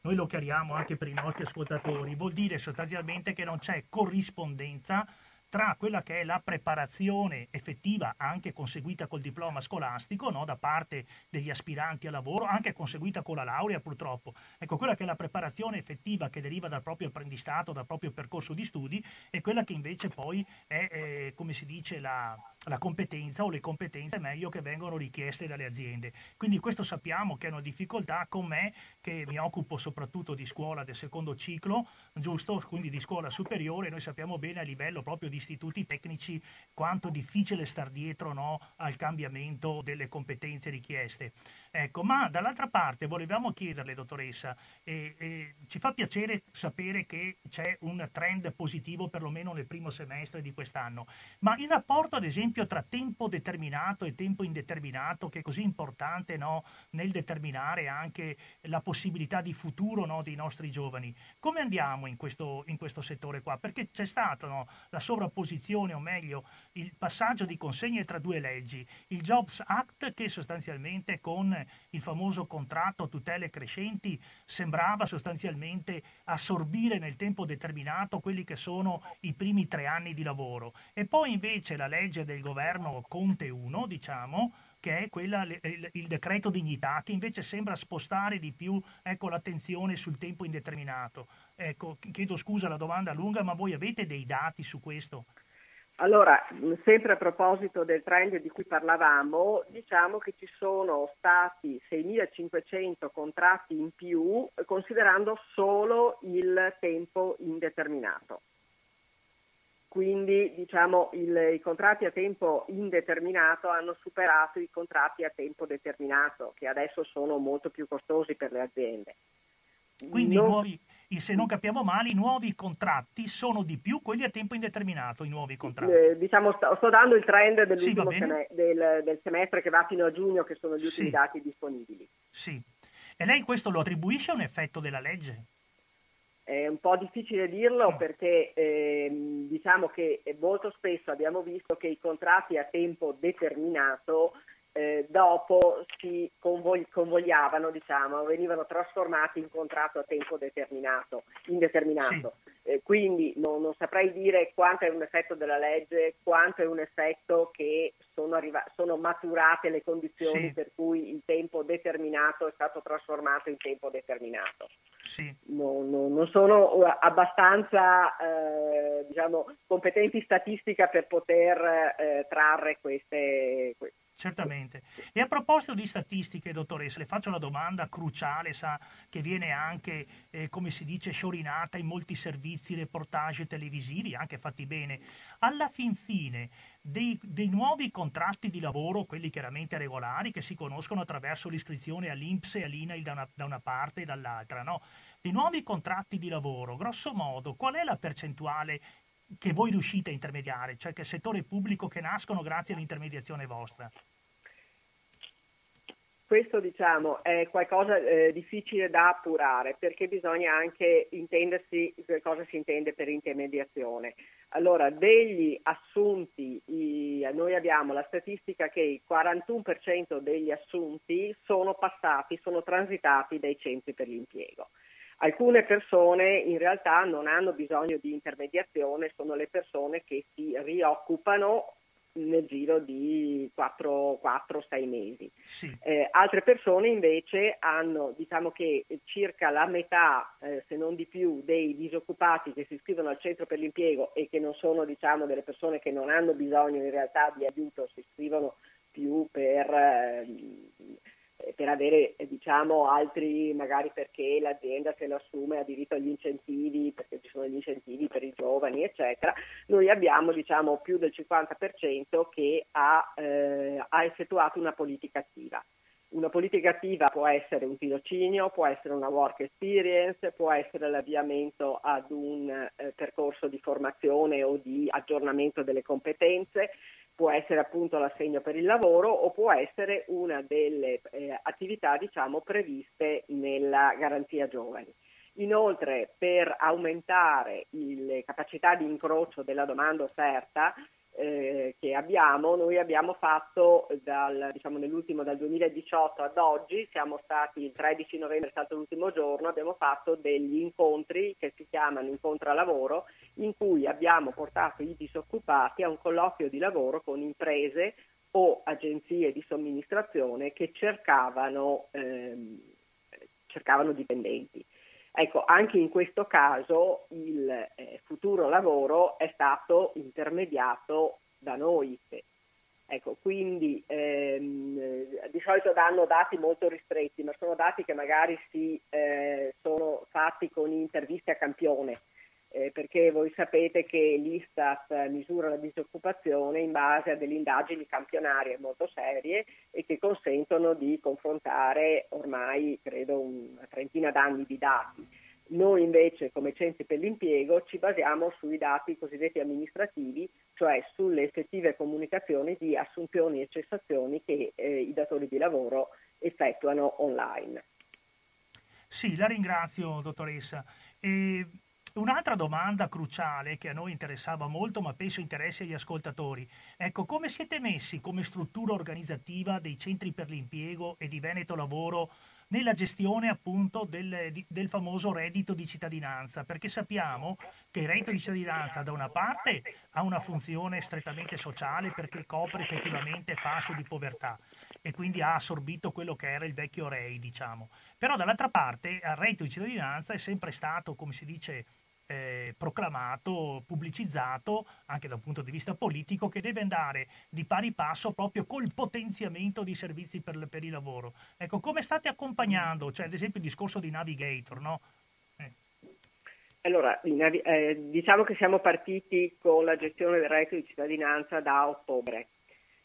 noi lo chiariamo anche per i nostri ascoltatori, vuol dire sostanzialmente che non c'è corrispondenza tra quella che è la preparazione effettiva, anche conseguita col diploma scolastico, no? da parte degli aspiranti al lavoro, anche conseguita con la laurea purtroppo. Ecco, quella che è la preparazione effettiva che deriva dal proprio apprendistato, dal proprio percorso di studi, e quella che invece poi è, eh, come si dice, la, la competenza o le competenze meglio che vengono richieste dalle aziende. Quindi questo sappiamo che è una difficoltà con me che mi occupo soprattutto di scuola del secondo ciclo, giusto? Quindi di scuola superiore, noi sappiamo bene a livello proprio di istituti tecnici quanto difficile star dietro no, al cambiamento delle competenze richieste. Ecco, ma dall'altra parte volevamo chiederle, dottoressa, eh, eh, ci fa piacere sapere che c'è un trend positivo perlomeno nel primo semestre di quest'anno, ma il rapporto ad esempio tra tempo determinato e tempo indeterminato, che è così importante no, nel determinare anche la possibilità di futuro no, dei nostri giovani, come andiamo in questo, in questo settore qua? Perché c'è stata no, la sovrapposizione, o meglio, il passaggio di consegne tra due leggi, il Jobs Act che sostanzialmente con il famoso contratto tutele crescenti sembrava sostanzialmente assorbire nel tempo determinato quelli che sono i primi tre anni di lavoro e poi invece la legge del governo Conte 1, diciamo, che è quella, il, il, decreto dignità, che invece sembra spostare di più ecco, l'attenzione sul tempo indeterminato. Ecco, chiedo scusa la domanda lunga, ma voi avete dei dati su questo? Allora, sempre a proposito del trend di cui parlavamo, diciamo che ci sono stati 6.500 contratti in più considerando solo il tempo indeterminato. Quindi diciamo, il, i contratti a tempo indeterminato hanno superato i contratti a tempo determinato, che adesso sono molto più costosi per le aziende. Quindi non... nuovi, se non capiamo male, i nuovi contratti sono di più quelli a tempo indeterminato, i nuovi contratti. Eh, diciamo, sto, sto, dando il trend dell'ultimo sì, sem- del, del, semestre che va fino a giugno, che sono gli ultimi sì. dati disponibili. Sì. E lei questo lo attribuisce a un effetto della legge? È un po' difficile dirlo mm. perché eh, diciamo che molto spesso abbiamo visto che i contratti a tempo determinato eh, dopo si convogli- convogliavano, diciamo, venivano trasformati in contratto a tempo determinato, indeterminato. Sì. Eh, quindi non, non, saprei dire quanto è un effetto della legge, quanto è un effetto che sono, arriva- sono maturate le condizioni sì. per cui il tempo determinato è stato trasformato in tempo determinato. Sì. Non, non, non, sono uh, abbastanza eh, diciamo, competenti statistica per poter eh, trarre queste Certamente. E a proposito di statistiche, dottoressa, le faccio una domanda cruciale, sa, che viene anche, eh, come si dice, sciorinata in molti servizi, reportage televisivi, anche fatti bene. Alla fin fine, dei, dei, nuovi contratti di lavoro, quelli chiaramente regolari, che si conoscono attraverso l'iscrizione all'Inps e all'INAIL da una, da una parte e dall'altra, no? Dei nuovi contratti di lavoro, grosso modo, qual è la percentuale che voi riuscite a intermediare, cioè che settore pubblico che nascono grazie all'intermediazione vostra? Questo diciamo, è qualcosa eh, difficile da appurare perché bisogna anche intendersi cosa si intende per intermediazione. Allora, degli assunti, i, noi abbiamo la statistica che il 41% degli assunti sono passati, sono transitati dai centri per l'impiego. Alcune persone in realtà non hanno bisogno di intermediazione, sono le persone che si rioccupano nel giro di 4-6 mesi. Sì. Eh, altre persone invece hanno, diciamo che circa la metà, eh, se non di più, dei disoccupati che si iscrivono al centro per l'impiego e che non sono diciamo, delle persone che non hanno bisogno in realtà di aiuto, si iscrivono più per... Eh, per avere diciamo, altri, magari perché l'azienda se lo assume ha diritto agli incentivi, perché ci sono gli incentivi per i giovani, eccetera, noi abbiamo diciamo, più del 50% che ha, eh, ha effettuato una politica attiva. Una politica attiva può essere un tirocinio, può essere una work experience, può essere l'avviamento ad un eh, percorso di formazione o di aggiornamento delle competenze, può essere appunto l'assegno per il lavoro o può essere una delle eh, attività diciamo, previste nella garanzia giovani. Inoltre per aumentare le capacità di incrocio della domanda offerta eh, che abbiamo, noi abbiamo fatto dal, diciamo, nell'ultimo dal 2018 ad oggi, siamo stati il 13 novembre è stato l'ultimo giorno, abbiamo fatto degli incontri che si chiamano incontro a lavoro in cui abbiamo portato i disoccupati a un colloquio di lavoro con imprese o agenzie di somministrazione che cercavano, ehm, cercavano dipendenti. Ecco, anche in questo caso il eh, futuro lavoro è stato intermediato da noi. Ecco, quindi ehm, di solito danno dati molto ristretti, ma sono dati che magari si, eh, sono fatti con interviste a campione, eh, perché voi sapete che l'Istat misura la disoccupazione in base a delle indagini campionarie molto serie e che consentono di confrontare ormai credo una trentina d'anni di dati. Noi invece come centri per l'impiego ci basiamo sui dati cosiddetti amministrativi, cioè sulle effettive comunicazioni di assunzioni e cessazioni che eh, i datori di lavoro effettuano online. Sì, la ringrazio dottoressa. E Un'altra domanda cruciale che a noi interessava molto, ma penso interessi agli ascoltatori, ecco, come siete messi come struttura organizzativa dei centri per l'impiego e di Veneto Lavoro nella gestione appunto del, del, famoso reddito di cittadinanza, perché sappiamo che il reddito di cittadinanza da una parte ha una funzione strettamente sociale perché copre effettivamente fasce di povertà e quindi ha assorbito quello che era il vecchio REI, diciamo. Però dall'altra parte il reddito di cittadinanza è sempre stato, come si dice, eh, proclamato, pubblicizzato anche da un punto di vista politico che deve andare di pari passo proprio col potenziamento di servizi per, per il lavoro. Ecco, come state accompagnando, cioè ad esempio il discorso di Navigator, no? Eh. Allora, eh, diciamo che siamo partiti con la gestione del reddito di cittadinanza da ottobre.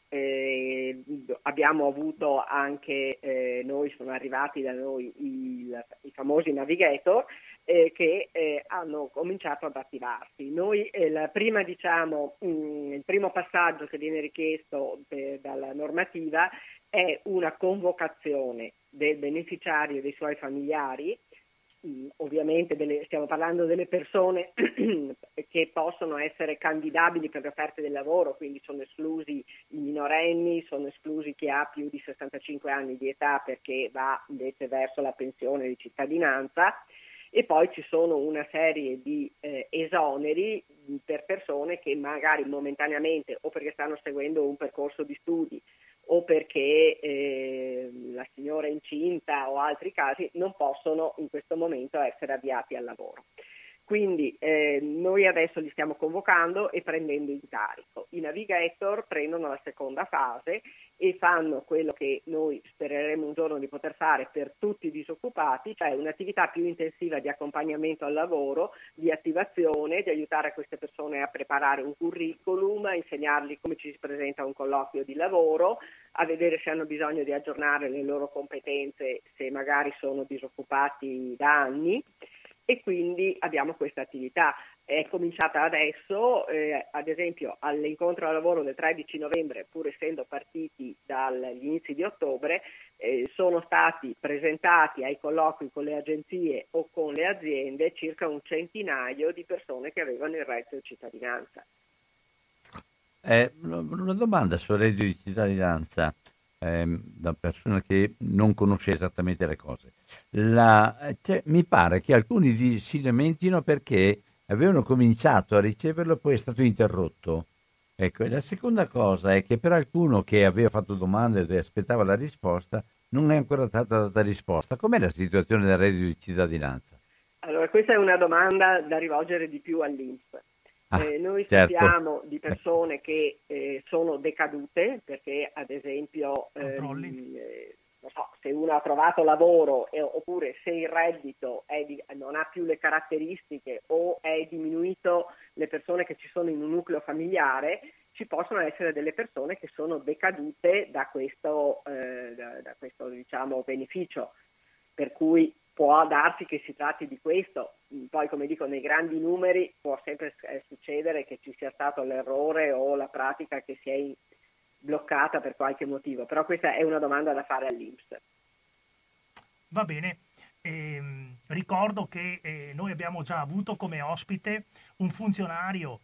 Eh, abbiamo avuto anche eh, noi, sono arrivati da noi i, i famosi navigator eh, che eh, hanno cominciato ad attivarsi. Noi, eh, prima, diciamo, mh, mm, il primo passaggio che viene richiesto eh, dalla normativa è una convocazione del beneficiario e dei suoi familiari mm, ovviamente delle, stiamo parlando delle persone che possono essere candidabili per le offerte del lavoro, quindi sono esclusi i minorenni, sono esclusi chi ha più di 65 anni di età perché va invece verso la pensione di cittadinanza e poi ci sono una serie di eh, esoneri per persone che magari momentaneamente o perché stanno seguendo un percorso di studi o perché eh, la signora è incinta o altri casi non possono in questo momento essere avviati al lavoro. Quindi eh, noi adesso li stiamo convocando e prendendo in carico. I navigator prendono la seconda fase e fanno quello che noi spereremo un giorno di poter fare per tutti i disoccupati, cioè un'attività più intensiva di accompagnamento al lavoro, di attivazione, di aiutare queste persone a preparare un curriculum, a insegnargli come ci si presenta un colloquio di lavoro, a vedere se hanno bisogno di aggiornare le loro competenze se magari sono disoccupati da anni e quindi abbiamo questa attività. È cominciata adesso, eh, ad esempio all'incontro al lavoro del 13 novembre, pur essendo partiti dagli inizi di ottobre, eh, sono stati presentati ai colloqui con le agenzie o con le aziende circa un centinaio di persone che avevano il reddito di cittadinanza. Eh, una domanda sul reddito di cittadinanza ehm, da persona che non conosce esattamente le cose. La, cioè, mi pare che alcuni di, si lamentino perché avevano cominciato a riceverlo e poi è stato interrotto. Ecco, e la seconda cosa è che per alcuno che aveva fatto domande e aspettava la risposta, non è ancora stata data risposta. Com'è la situazione del reddito di cittadinanza? Allora, questa è una domanda da rivolgere di più all'Inps. Ah, eh, noi certo. sappiamo di persone che eh, sono decadute perché, ad esempio, ehm, eh, non so, se uno ha trovato lavoro eh, oppure se il reddito di, non ha più le caratteristiche o è diminuito le persone che ci sono in un nucleo familiare, ci possono essere delle persone che sono decadute da questo, eh, da, da questo diciamo, beneficio. Per cui può darsi che si tratti di questo, poi come dico nei grandi numeri può sempre eh, succedere che ci sia stato l'errore o la pratica che si è bloccata per qualche motivo, però questa è una domanda da fare all'Inps. Va bene, eh, ricordo che eh, noi abbiamo già avuto come ospite un funzionario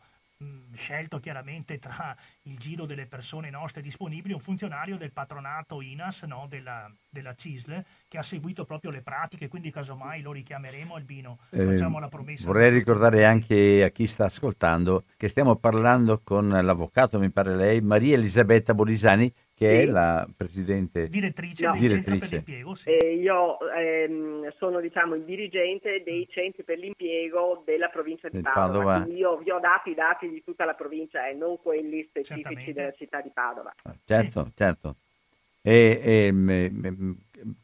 scelto chiaramente tra il giro delle persone nostre disponibili, un funzionario del patronato INAS, no, della, della CISL, che ha seguito proprio le pratiche, quindi casomai lo richiameremo Albino, facciamo eh, la promessa. Vorrei ricordare anche a chi sta ascoltando che stiamo parlando con l'avvocato, mi pare lei, Maria Elisabetta Bolisani, che sì. è la presidente direttrice no. del direttrice. centro per l'impiego. Sì. Eh, io ehm, sono diciamo, il dirigente dei centri per l'impiego della provincia di Padova. Padova. Io vi ho dato i dati di tutta la provincia e non quelli specifici Certamente. della città di Padova. Certo, sì. certo. E, e, e,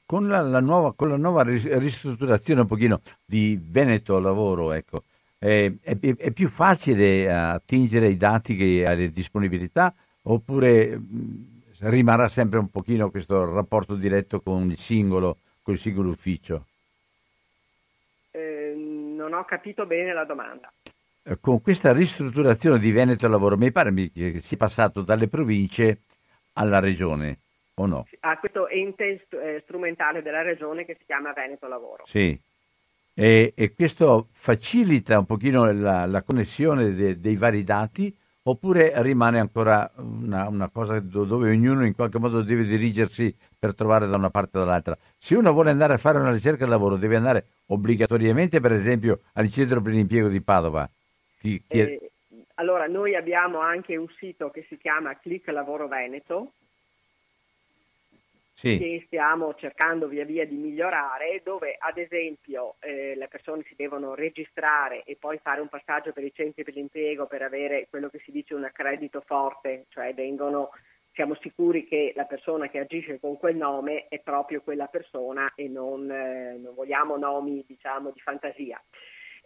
con, la, la nuova, con, la, nuova, ristrutturazione un pochino di Veneto Lavoro, ecco, è, è, è più facile attingere i dati che alle disponibilità oppure rimarrà sempre un pochino questo rapporto diretto con il singolo, con il singolo ufficio? Eh, non ho capito bene la domanda. Eh, con questa ristrutturazione di Veneto Lavoro, mi pare che sia passato dalle province alla regione, o no? A questo ente eh, strumentale della regione che si chiama Veneto Lavoro. Sì. E, e questo facilita un pochino la, la connessione de, dei vari dati oppure rimane ancora una, una, cosa dove ognuno in qualche modo deve dirigersi per trovare da una parte o dall'altra. Se uno vuole andare a fare una ricerca di lavoro, deve andare obbligatoriamente, per esempio, al centro per l'impiego di Padova. Chi, chi eh, allora, noi abbiamo anche un sito che si chiama Click Lavoro Veneto, sì. che stiamo cercando via via di migliorare, dove ad esempio eh, le persone si devono registrare e poi fare un passaggio per i centri per l'impiego per avere quello che si dice un accredito forte, cioè vengono, siamo sicuri che la persona che agisce con quel nome è proprio quella persona e non, eh, non vogliamo nomi diciamo, di fantasia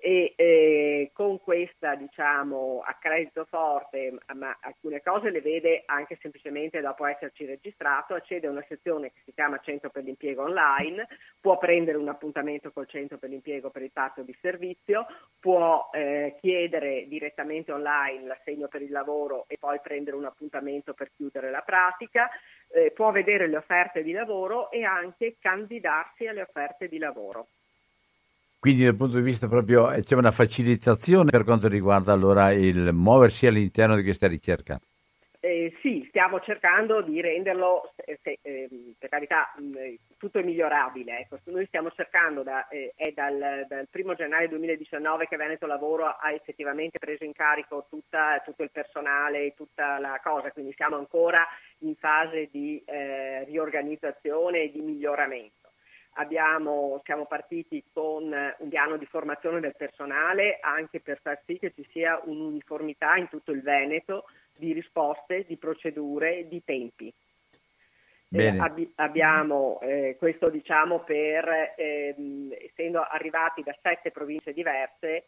e eh, con questa diciamo accredito forte ma alcune cose le vede anche semplicemente dopo esserci registrato accede a una sezione che si chiama centro per l'impiego online può prendere un appuntamento col centro per l'impiego per il patto di servizio può eh, chiedere direttamente online l'assegno per il lavoro e poi prendere un appuntamento per chiudere la pratica eh, può vedere le offerte di lavoro e anche candidarsi alle offerte di lavoro quindi dal punto di vista proprio eh, c'è una facilitazione per quanto riguarda allora il muoversi all'interno di questa ricerca. Eh, sì, stiamo cercando di renderlo, eh, se, eh, per carità, mm, tutto è migliorabile. Ecco. Noi stiamo cercando, da, eh, è dal, dal 1 gennaio 2019 che Veneto Lavoro ha effettivamente preso in carico tutta, tutto il personale, tutta la cosa, quindi siamo ancora in fase di eh, riorganizzazione e di miglioramento. Abbiamo, siamo partiti con un piano di formazione del personale anche per far sì che ci sia un'uniformità in tutto il Veneto di risposte, di procedure, di tempi. Eh, ab- abbiamo eh, questo diciamo per, ehm, essendo arrivati da sette province diverse,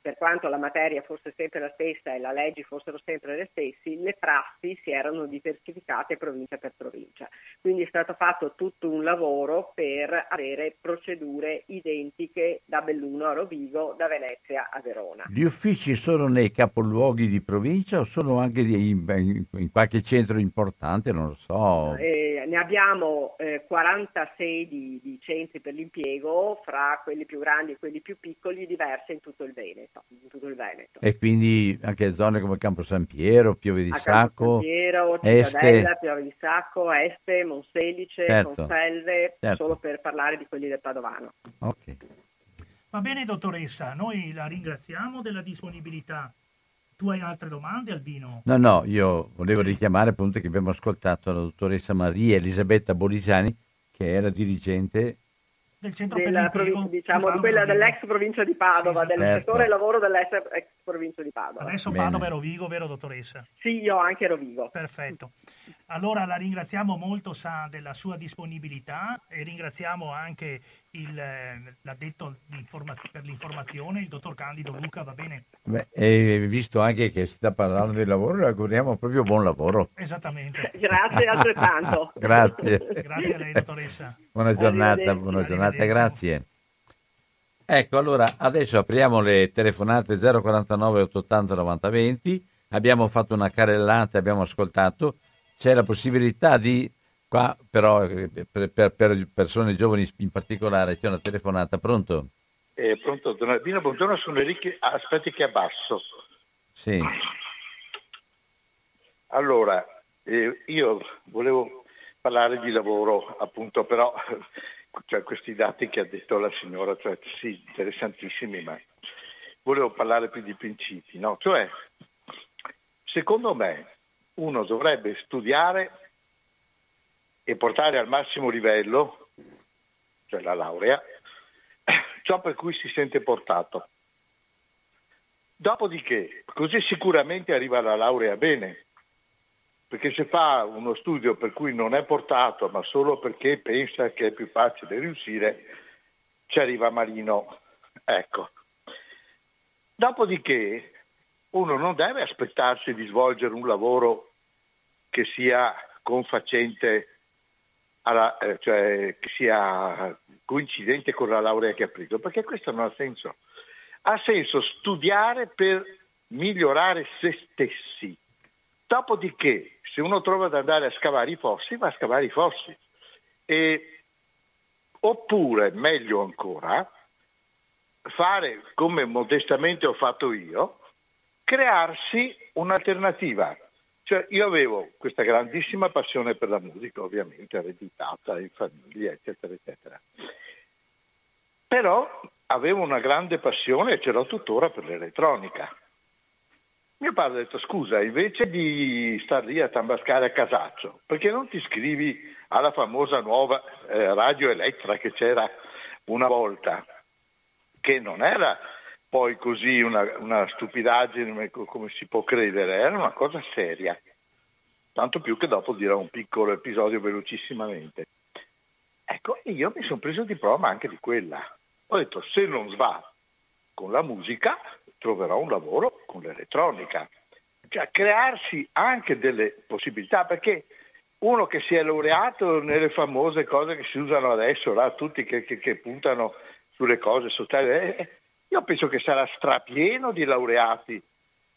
per quanto la materia fosse sempre la stessa e le leggi fossero sempre le stesse, le prassi si erano diversificate provincia per provincia. Quindi è stato fatto tutto un lavoro per avere procedure identiche da Belluno a Rovigo, da Venezia a Verona. Gli uffici sono nei capoluoghi di provincia o sono anche in- in qualche centro importante? Non lo so. Eh, ne abbiamo eh, 46 di, di centri per l'impiego, fra quelli più grandi e quelli più piccoli, diversi in tutto il Veneto. In tutto il Veneto. E quindi anche zone come Campo San Piero, Piove di a Sacco, Este. Piave di Sacco, Este, Monselice, Certo. Conselve, Certo. solo per parlare di quelli del Padovano. Ok. Va bene, dottoressa, noi la ringraziamo della disponibilità. Tu hai altre domande, Albino? No, no, io volevo richiamare appunto che abbiamo ascoltato la dottoressa Maria Elisabetta Bolisani, che era dirigente. Del centro Della per diciamo, di quella dell'ex provincia di Padova, Sì, del certo. settore lavoro dell'ex ex provincia di Padova. Adesso Bene. Padova e Rovigo, vero dottoressa? Sì, io anche Rovigo. Perfetto. Allora la ringraziamo molto sa, della sua disponibilità e ringraziamo anche l'addetto per l'informazione, il dottor Candido Luca, va bene? Beh, e visto anche che si sta parlando di lavoro, le auguriamo proprio buon lavoro. Esattamente. Grazie altrettanto. Grazie. Grazie a lei, dottoressa. Buona giornata, buona giornata, grazie. Ecco, allora adesso apriamo le telefonate 049 880 90 20. Abbiamo fatto una carrellata, abbiamo ascoltato. C'è la possibilità di, qua però per, per- per persone giovani in particolare, c'è una telefonata. Pronto? Eh, pronto, Don Albino, buongiorno, sono Enrico, aspetti che abbasso. Sì. Allora, eh, io volevo parlare di lavoro, appunto, però cioè, questi dati che ha detto la signora, cioè, sì, interessantissimi, ma volevo parlare più di principi, no? Cioè, secondo me, uno dovrebbe studiare e portare al massimo livello, cioè la laurea, ciò per cui si sente portato. Dopodiché, così sicuramente arriva la laurea bene, perché se fa uno studio per cui non è portato, ma solo perché pensa che è più facile riuscire, ci arriva malino. Ecco. Dopodiché, uno non deve aspettarsi di svolgere un lavoro che sia confacente, alla- eh, cioè che sia coincidente con la laurea che ha preso, perché questo non ha senso. Ha senso studiare per migliorare se stessi. Dopodiché, se uno trova ad andare a scavare i fossi, va a scavare i fossi. E, oppure, meglio ancora, fare come modestamente ho fatto io, crearsi un'alternativa. Cioè, io avevo questa grandissima passione per la musica, ovviamente ereditata in famiglia, eccetera, eccetera. Però avevo una grande passione e ce l'ho tuttora per l'elettronica. Mio padre ha detto scusa, invece di star lì a tambascare a casaccio, perché non ti iscrivi alla famosa nuova eh, radio Elettra che c'era una volta, che non era poi così una, una stupidaggine co- come si può credere, era una cosa seria. Tanto più che dopo dirò un piccolo episodio velocissimamente. Ecco, io mi sono preso il diploma anche di quella. Ho detto, se non va con la musica, troverò un lavoro con l'elettronica. Cioè, crearsi anche delle possibilità, perché uno che si è laureato nelle famose cose che si usano adesso, là, tutti che, che- che puntano sulle cose sociali, eh, io penso che sarà strapieno di laureati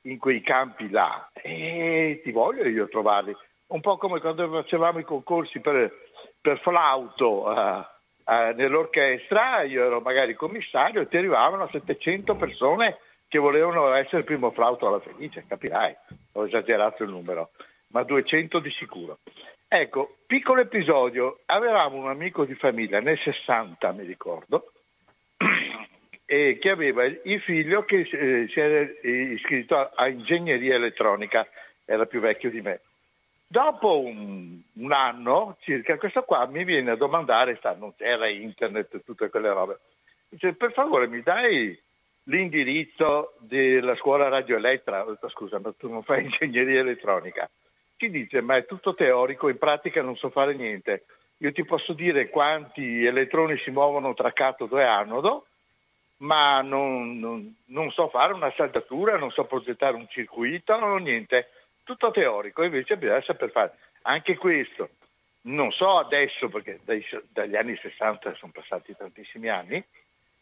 in quei campi là e ti voglio io trovarli. Un po' come quando facevamo i concorsi per, per flauto eh, eh, nell'orchestra, io ero magari commissario e ti arrivavano 700 persone che volevano essere il primo flauto alla felice, capirai, ho esagerato il numero, ma 200 di sicuro. Ecco, piccolo episodio, avevamo un amico di famiglia nel 60, mi ricordo, e che aveva il figlio che eh, si era iscritto a, ingegneria elettronica, era più vecchio di me. Dopo un, un anno circa, questo qua mi viene a domandare, sta, non c'era internet tutte quelle robe, dice per favore mi dai l'indirizzo della scuola Radio Elettra? Ho detto scusa ma tu non fai ingegneria elettronica. Chi dice ma è tutto teorico, in pratica non so fare niente. Io ti posso dire quanti elettroni si muovono tra catodo e anodo, ma non, non, non so fare una saldatura, non so progettare un circuito, non niente, tutto teorico, invece bisogna saper fare anche questo. Non so adesso, perché dai, dagli anni 60 sono passati tantissimi anni,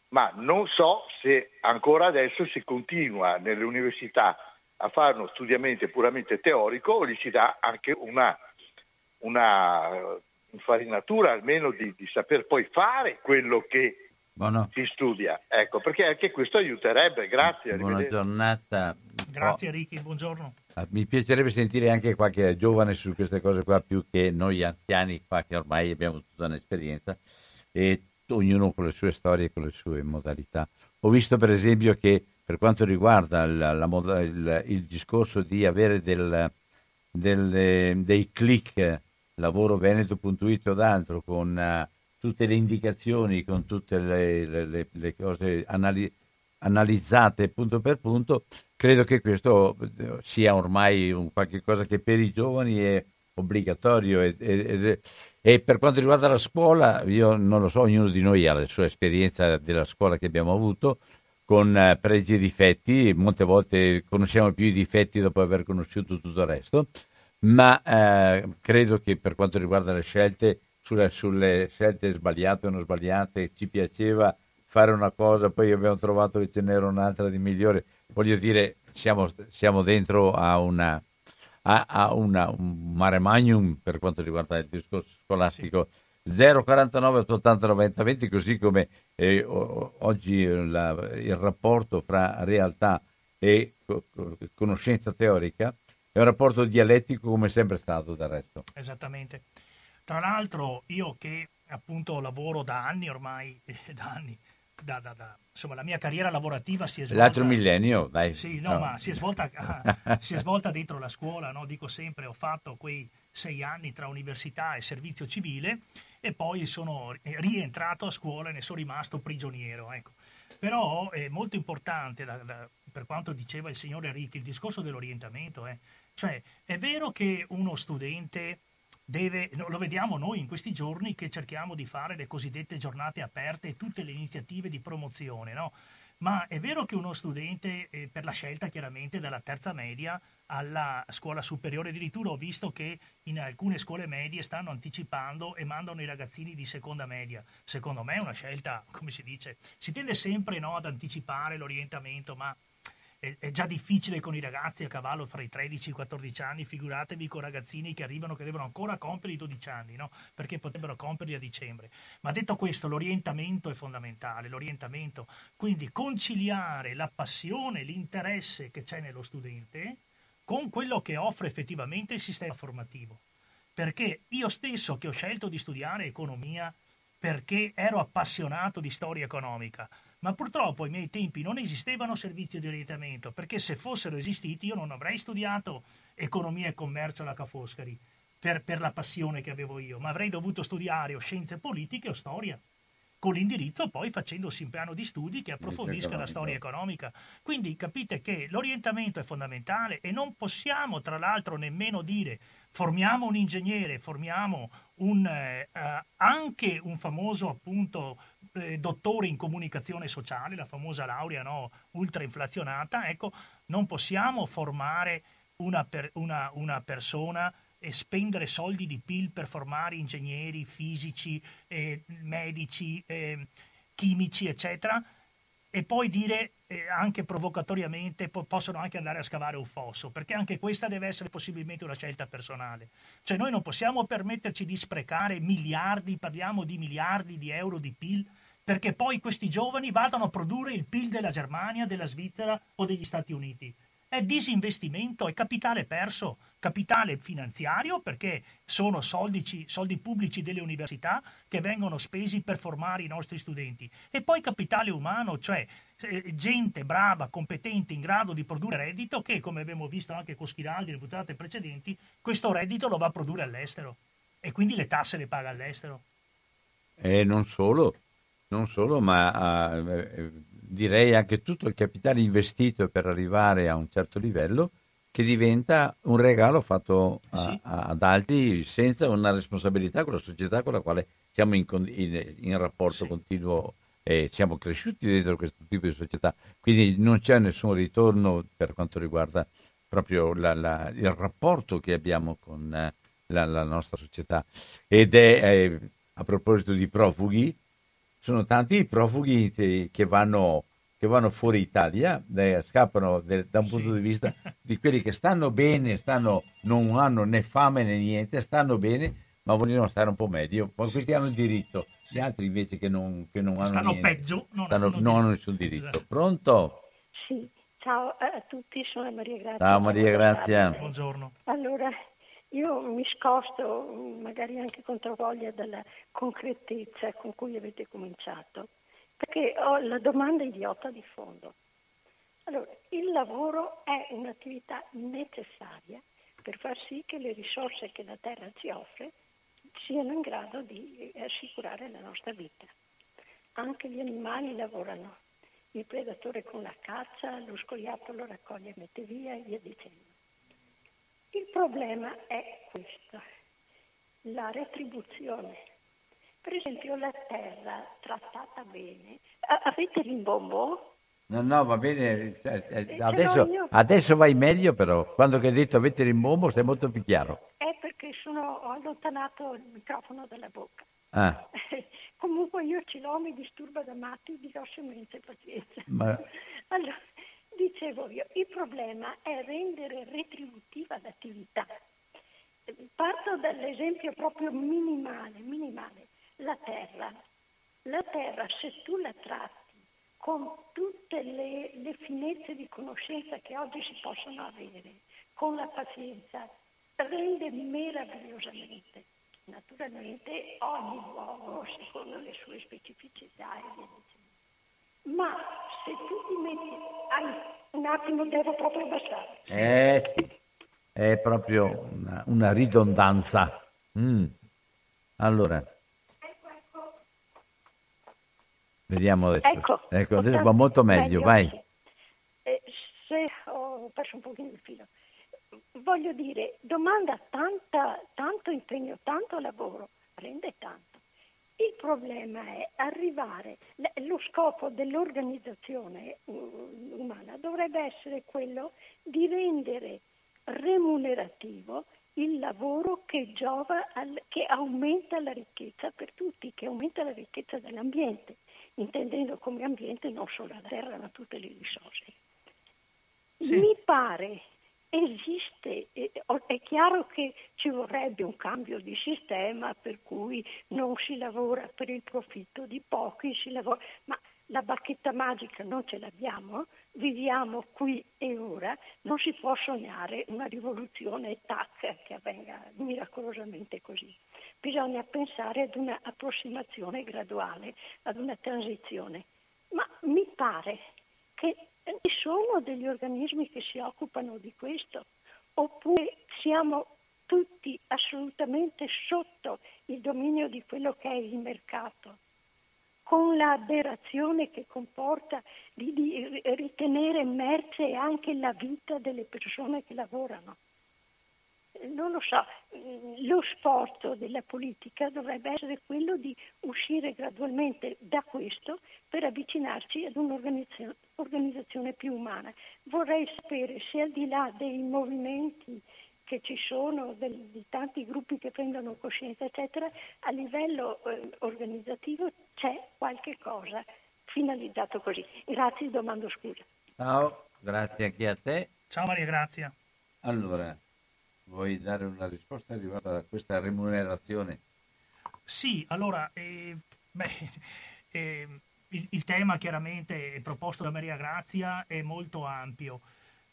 ma non so se ancora adesso si continua nelle università a fare uno studiamento puramente teorico o gli si dà anche una, una infarinatura almeno di, di saper poi fare quello che Buono. si studia. Ecco, perché anche questo aiuterebbe. Grazie. Buona giornata. Grazie Ricky, buongiorno. Ah, Mi piacerebbe sentire anche qualche giovane su queste cose qua, più che noi anziani qua che ormai abbiamo tutta un'esperienza e ognuno con le sue storie e con le sue modalità. Ho visto per esempio che per quanto riguarda la- la moda- il, il discorso di avere del- delle- dei click lavoroveneto.it o d'altro con eh, tutte le indicazioni, con tutte le, le- le- cose anali- analizzate punto per punto, credo che questo eh, sia ormai un qualche cosa che per i giovani è obbligatorio e, e- e per quanto riguarda la scuola, io non lo so, ognuno di noi ha la sua esperienza della scuola che abbiamo avuto con eh, pregi e difetti, molte volte conosciamo più i difetti dopo aver conosciuto tutto il resto, ma eh, credo che per quanto riguarda le scelte, sulle, sulle scelte sbagliate o non sbagliate, ci piaceva fare una cosa, poi abbiamo trovato che ce n'era un'altra di migliore. Voglio dire, siamo, siamo dentro a, una, a, a una- un mare magnum per quanto riguarda il discorso scolastico. 049 880 90 20, così come eh, oggi la- il rapporto fra realtà e co- co- conoscenza teorica è un rapporto dialettico come è sempre stato del resto. Esattamente. Tra l'altro io che appunto lavoro da anni ormai, eh, da anni, da, da- da- insomma la mia carriera lavorativa si è svolta... L'altro millennio, dai. Sì, no, ma si è svolta, ah, si è svolta dentro la scuola, no? dico sempre, ho fatto quei sei anni tra università e servizio civile e poi sono rientrato a scuola e ne sono rimasto prigioniero. Ecco. Però è molto importante, da- da- per quanto diceva il signore Ricchi, il discorso dell'orientamento. eh. Cioè, è vero che uno studente deve, lo vediamo noi in questi giorni che cerchiamo di fare le cosiddette giornate aperte e tutte le iniziative di promozione, no? Ma è vero che uno studente, eh, per la scelta chiaramente dalla terza media alla scuola superiore, addirittura ho visto che in alcune scuole medie stanno anticipando e mandano i ragazzini di seconda media. Secondo me è una scelta, come si dice, si tende sempre no, ad anticipare l'orientamento, ma è, è già difficile con i ragazzi a cavallo fra i 13 e i 14 anni, figuratevi con ragazzini che arrivano che devono ancora compiere i 12 anni, no? perché potrebbero compierli a dicembre. Ma detto questo, l'orientamento è fondamentale, l'orientamento, quindi conciliare la passione, l'interesse che c'è nello studente con quello che offre effettivamente il sistema formativo. Perché io stesso che ho scelto di studiare economia perché ero appassionato di storia economica, ma purtroppo ai miei tempi non esistevano servizi di orientamento, perché se fossero esistiti io non avrei studiato economia e commercio alla Ca' Foscari per, per la passione che avevo io, ma avrei dovuto studiare o scienze politiche o storia con l'indirizzo poi facendosi un piano di studi che approfondisca la storia economica. Quindi capite che l'orientamento è fondamentale e non possiamo tra l'altro nemmeno dire formiamo un ingegnere, formiamo un, eh, eh, anche un famoso appunto eh, dottore in comunicazione sociale, la famosa laurea no, ultra inflazionata, ecco, non possiamo formare una, per- una- una persona e spendere soldi di PIL per formare ingegneri, fisici, eh, medici, eh, chimici, eccetera, e poi dire eh, anche provocatoriamente po- possono anche andare a scavare un fosso, perché anche questa deve essere possibilmente una scelta personale. Cioè noi non possiamo permetterci di sprecare miliardi, parliamo di miliardi di euro di PIL, perché poi questi giovani vadano a produrre il PIL della Germania, della Svizzera o degli Stati Uniti. È disinvestimento, è capitale perso, capitale finanziario perché sono soldi, soldi pubblici delle università che vengono spesi per formare i nostri studenti e poi capitale umano, cioè eh, gente brava, competente, in grado di produrre reddito che, come abbiamo visto anche con Schiraldi nelle puntate precedenti, questo reddito lo va a produrre all'estero e quindi le tasse le paga all'estero. E non solo, non solo, ma eh, eh, direi anche tutto il capitale investito per arrivare a un certo livello che diventa un regalo fatto a- Sì. a- ad altri senza una responsabilità con la società con la quale siamo in, in- in rapporto Sì. continuo e siamo cresciuti dentro questo tipo di società, quindi non c'è nessun ritorno per quanto riguarda proprio la- la- il rapporto che abbiamo con eh, la, la nostra società. Ed è, eh, a proposito di profughi, sono tanti i profughi che vanno, che vanno fuori Italia, eh, scappano de- da un punto di vista di quelli che stanno bene, stanno, non hanno né fame né niente, stanno bene, ma vogliono stare un po' meglio. Poi questi hanno il diritto, gli altri invece che non, che non hanno Stanno niente, peggio, non stanno- hanno non hanno nessun diritto. Esatto. Pronto? Sì, ciao a tutti, sono Maria Grazia. Ciao Maria Grazia. Buongiorno. Allora, io mi scosto, magari anche contro voglia, dalla concretezza con cui avete cominciato, perché ho la domanda idiota di fondo. Allora, il lavoro è un'attività necessaria per far sì che le risorse che la terra ci offre siano in grado di assicurare la nostra vita. Anche gli animali lavorano, il predatore con la caccia, lo scoiattolo raccoglie e mette via e via dicendo. Il problema è questo, la retribuzione. Per esempio la terra trattata bene. A- avete rimbombo? No, no, va bene. eh, eh, l'ho Adesso, adesso vai meglio, però. Quando che hai detto avete rimbombo, sei molto più chiaro. È perché sono, ho allontanato il microfono dalla bocca. Ah, Comunque io ce l'ho, mi disturba da matti, dirò scemenze, pazienza. ma Allora, dicevo io, il problema è rendere retributiva l'attività. Parto dall'esempio proprio minimale, minimale, la terra. La terra, se tu la tratti con tutte le, le finezze di conoscenza che oggi si possono avere, con la pazienza, rende meravigliosamente. Naturalmente ogni luogo secondo le sue specificità e via dicendo. Ma se tu ti metti... Ai, un attimo, devo proprio abbassare. eh sì, è proprio una, una ridondanza. Mm. Allora, vediamo adesso. Ecco, Ecco, adesso va molto tanto- meglio, vai. Eh, se ho perso un pochino il filo, voglio dire, domanda tanta, tanto impegno, tanto lavoro, rende tanto. Il problema è arrivare, lo scopo dell'organizzazione uh, umana dovrebbe essere quello di rendere remunerativo il lavoro che giova, al- che aumenta la ricchezza per tutti, che aumenta la ricchezza dell'ambiente, intendendo come ambiente non solo la terra ma tutte le risorse. Mi pare esiste, è chiaro che ci vorrebbe un cambio di sistema per cui non si lavora per il profitto di pochi, si lavora, ma la bacchetta magica non ce l'abbiamo, viviamo qui e ora, non si può sognare una rivoluzione tac che avvenga miracolosamente così. Bisogna pensare ad una approssimazione graduale, ad una transizione. Ma mi pare che ci sono degli organismi che si occupano di questo, oppure siamo tutti assolutamente sotto il dominio di quello che è il mercato, con l'aberrazione che comporta di, di ritenere merce anche la vita delle persone che lavorano. Non lo so, mm, lo sforzo della politica dovrebbe essere quello di uscire gradualmente da questo per avvicinarci ad un'organizzazione organizzazione più umana. Vorrei sapere se al di là dei movimenti che ci sono, del- di tanti gruppi che prendono coscienza, eccetera, a livello eh, organizzativo c'è qualche cosa finalizzato così. Grazie, domando scusa. Ciao, grazie anche a te. Ciao Maria Grazia. Allora, vuoi dare una risposta riguardo a questa remunerazione? Sì, allora, eh, beh, eh, il, il tema chiaramente proposto da Maria Grazia è molto ampio.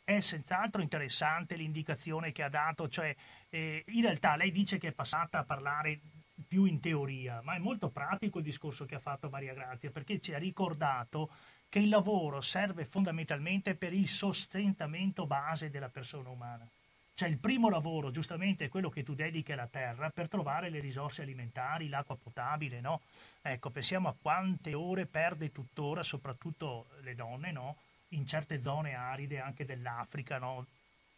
È senz'altro interessante l'indicazione che ha dato, cioè eh, in realtà lei dice che è passata a parlare più in teoria, ma è molto pratico il discorso che ha fatto Maria Grazia, perché ci ha ricordato che il lavoro serve fondamentalmente per il sostentamento base della persona umana. Cioè il primo lavoro, giustamente, è quello che tu dedichi alla terra per trovare le risorse alimentari, l'acqua potabile, no? Ecco, pensiamo a quante ore perde tuttora, soprattutto le donne, no? In certe zone aride anche dell'Africa, no?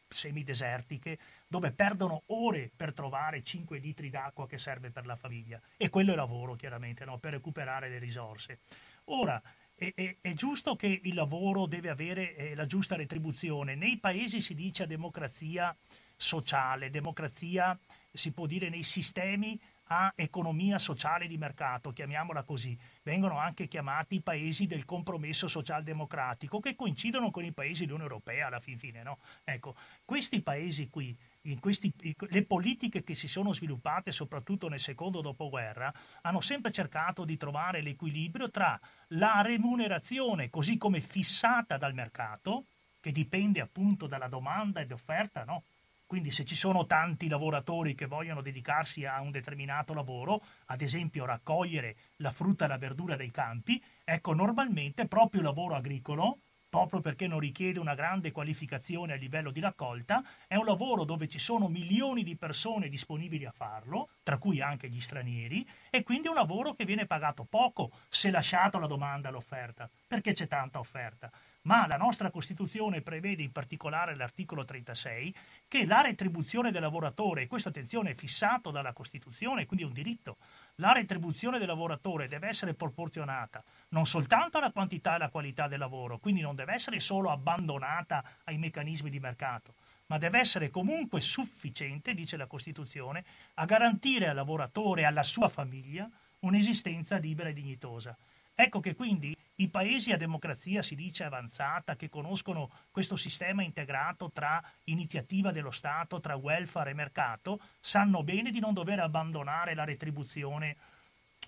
semidesertiche, dove perdono ore per trovare 5 litri d'acqua che serve per la famiglia. E quello è lavoro, chiaramente, no? per recuperare le risorse. Ora, è, è- è giusto che il lavoro deve avere eh, la giusta retribuzione. Nei paesi si dice democrazia sociale, democrazia si può dire nei sistemi a economia sociale di mercato, chiamiamola così. Vengono anche chiamati i paesi del compromesso socialdemocratico, che coincidono con i paesi dell'Unione Europea alla fin fine. No? Ecco, questi paesi qui, questi- le politiche che si sono sviluppate soprattutto nel secondo dopoguerra, hanno sempre cercato di trovare l'equilibrio tra la remunerazione così come fissata dal mercato, che dipende appunto dalla domanda ed offerta, no? Quindi se ci sono tanti lavoratori che vogliono dedicarsi a un determinato lavoro, ad esempio raccogliere la frutta e la verdura dei campi, ecco normalmente proprio il lavoro agricolo, proprio perché non richiede una grande qualificazione a livello di raccolta, è un lavoro dove ci sono milioni di persone disponibili a farlo, tra cui anche gli stranieri, e quindi è un lavoro che viene pagato poco se lasciato la domanda e l'offerta, perché c'è tanta offerta. Ma la nostra Costituzione prevede in particolare l'articolo 36 che la retribuzione del lavoratore, e questo attenzione è fissato dalla Costituzione, quindi è un diritto, la retribuzione del lavoratore deve essere proporzionata non soltanto alla quantità e alla qualità del lavoro, quindi non deve essere solo abbandonata ai meccanismi di mercato, ma deve essere comunque sufficiente, dice la Costituzione, a garantire al lavoratore e alla sua famiglia un'esistenza libera e dignitosa. Ecco che quindi i paesi a democrazia si dice avanzata, che conoscono questo sistema integrato tra iniziativa dello Stato, tra welfare e mercato, sanno bene di non dover abbandonare la retribuzione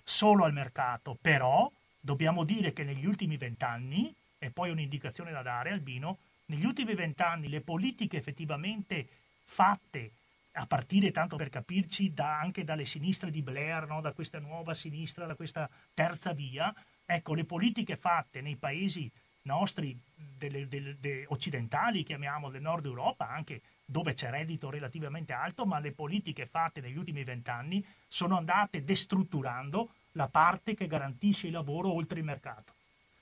solo al mercato, però dobbiamo dire che negli ultimi vent'anni, e poi un'indicazione da dare Albino, negli ultimi vent'anni le politiche effettivamente fatte a partire tanto per capirci da- anche dalle sinistre di Blair, no? da questa nuova sinistra, da questa terza via, ecco le politiche fatte nei paesi nostri delle- delle- de- occidentali, chiamiamo del nord Europa, anche dove c'è reddito relativamente alto, ma le politiche fatte negli ultimi vent'anni sono andate destrutturando la parte che garantisce il lavoro oltre il mercato.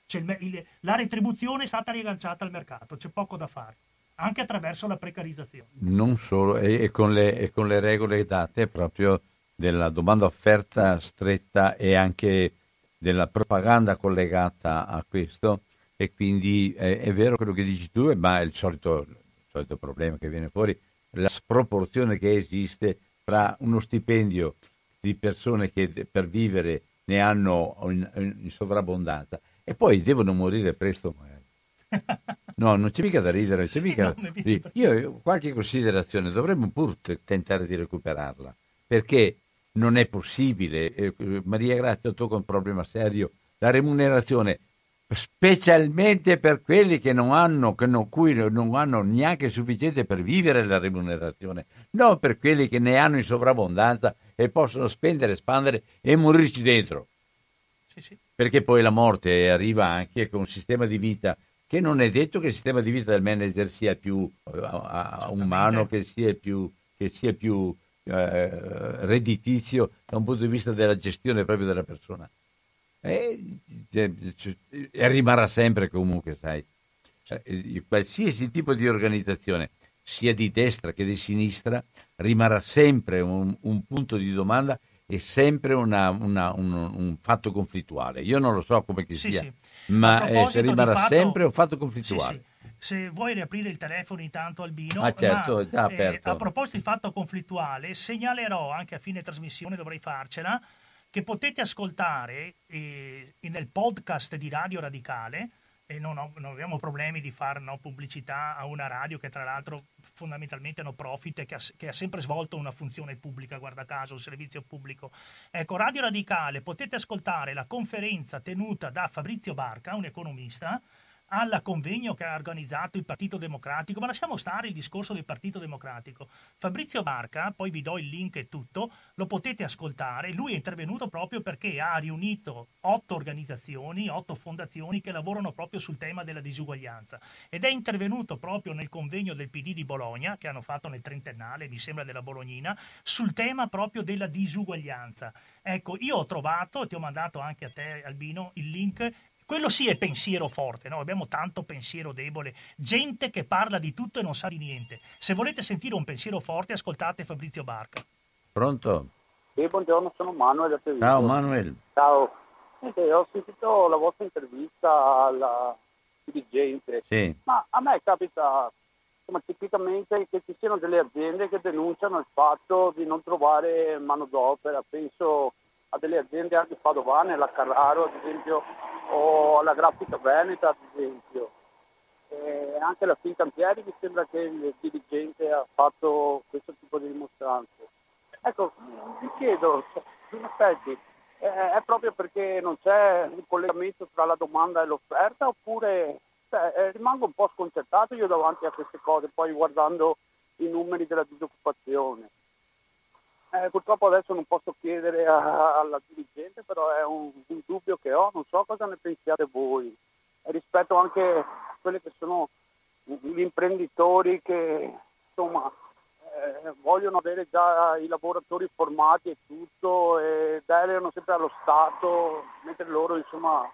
Cioè il il- la retribuzione è stata riagganciata al mercato, c'è poco da fare, anche attraverso la precarizzazione. Non solo, e, e con le, e con le regole date proprio della domanda offerta stretta e anche della propaganda collegata a questo e quindi è, è vero quello che dici tu, ma è il solito, il solito problema che viene fuori, la sproporzione che esiste tra uno stipendio di persone che per vivere ne hanno in, in sovrabbondanza e poi devono morire presto magari. No, non c'è mica da ridere, c'è mica... Io qualche considerazione dovremmo pur te- tentare di recuperarla, perché non è possibile, eh, Maria Grazia tocca un problema serio, la remunerazione, specialmente per quelli che non hanno, che non, cui non hanno neanche sufficiente per vivere la remunerazione, non per quelli che ne hanno in sovrabbondanza e possono spendere, espandere e morirci dentro. Sì, sì. perché poi la morte arriva anche con un sistema di vita che non è detto che il sistema di vita del manager sia più eh, a- umano, che sia più, che sia più eh, redditizio da un punto di vista della gestione proprio della persona. E, eh, e rimarrà sempre comunque, sai, eh, qualsiasi tipo di organizzazione, sia di destra che di sinistra, rimarrà sempre un, un punto di domanda e sempre una- una- un, un fatto conflittuale. Io non lo so come che Sì, sia, sì. ma eh, rimarrà fatto- sempre un fatto conflittuale. sì. Se vuoi riaprire il telefono intanto Albino, Ah, certo, ma, aperto. a proposito di fatto conflittuale, segnalerò anche a fine trasmissione, dovrei farcela, che potete ascoltare eh, nel podcast di Radio Radicale, e non, ho- non abbiamo problemi di fare no, pubblicità a una radio che tra l'altro fondamentalmente è no profit e che ha, che ha sempre svolto una funzione pubblica, guarda caso, un servizio pubblico. Ecco, Radio Radicale, potete ascoltare la conferenza tenuta da Fabrizio Barca, un economista, al convegno che ha organizzato il Partito Democratico, ma lasciamo stare il discorso del Partito Democratico. Fabrizio Barca, poi vi do il link e tutto, lo potete ascoltare, lui è intervenuto proprio perché ha riunito otto organizzazioni, otto fondazioni che lavorano proprio sul tema della disuguaglianza ed è intervenuto proprio nel convegno del PD di Bologna, che hanno fatto nel trentennale, mi sembra della Bolognina, sul tema proprio della disuguaglianza. Ecco, io ho trovato, ti ho mandato anche a te Albino, il link quello sì è pensiero forte, no? abbiamo tanto pensiero debole, gente che parla di tutto e non sa di niente. Se volete sentire un pensiero forte, ascoltate Fabrizio Barca. Pronto? Sì, buongiorno, sono Manuel. Ciao Manuel. Ciao. Senti, ho sentito la vostra intervista alla dirigente, Sì. ma a me capita insomma, tipicamente che ci siano delle aziende che denunciano il fatto di non trovare manodopera. Penso a delle aziende anche padovane, alla Carraro ad esempio, o alla Grafica Veneta ad esempio. E anche la Fincantieri mi sembra che il dirigente ha fatto questo tipo di dimostranze. Ecco, vi chiedo, in effetti, eh, è proprio perché non c'è un collegamento tra la domanda e l'offerta oppure cioè, eh, rimango un po' sconcertato io davanti a queste cose, poi guardando i numeri della disoccupazione. Eh, purtroppo adesso non posso chiedere a- alla dirigente, però è un, un dubbio che ho, non so cosa ne pensiate voi. Rispetto anche a quelli che sono gli imprenditori che insomma eh, vogliono avere già i lavoratori formati e tutto e delegano sempre allo Stato, mentre loro insomma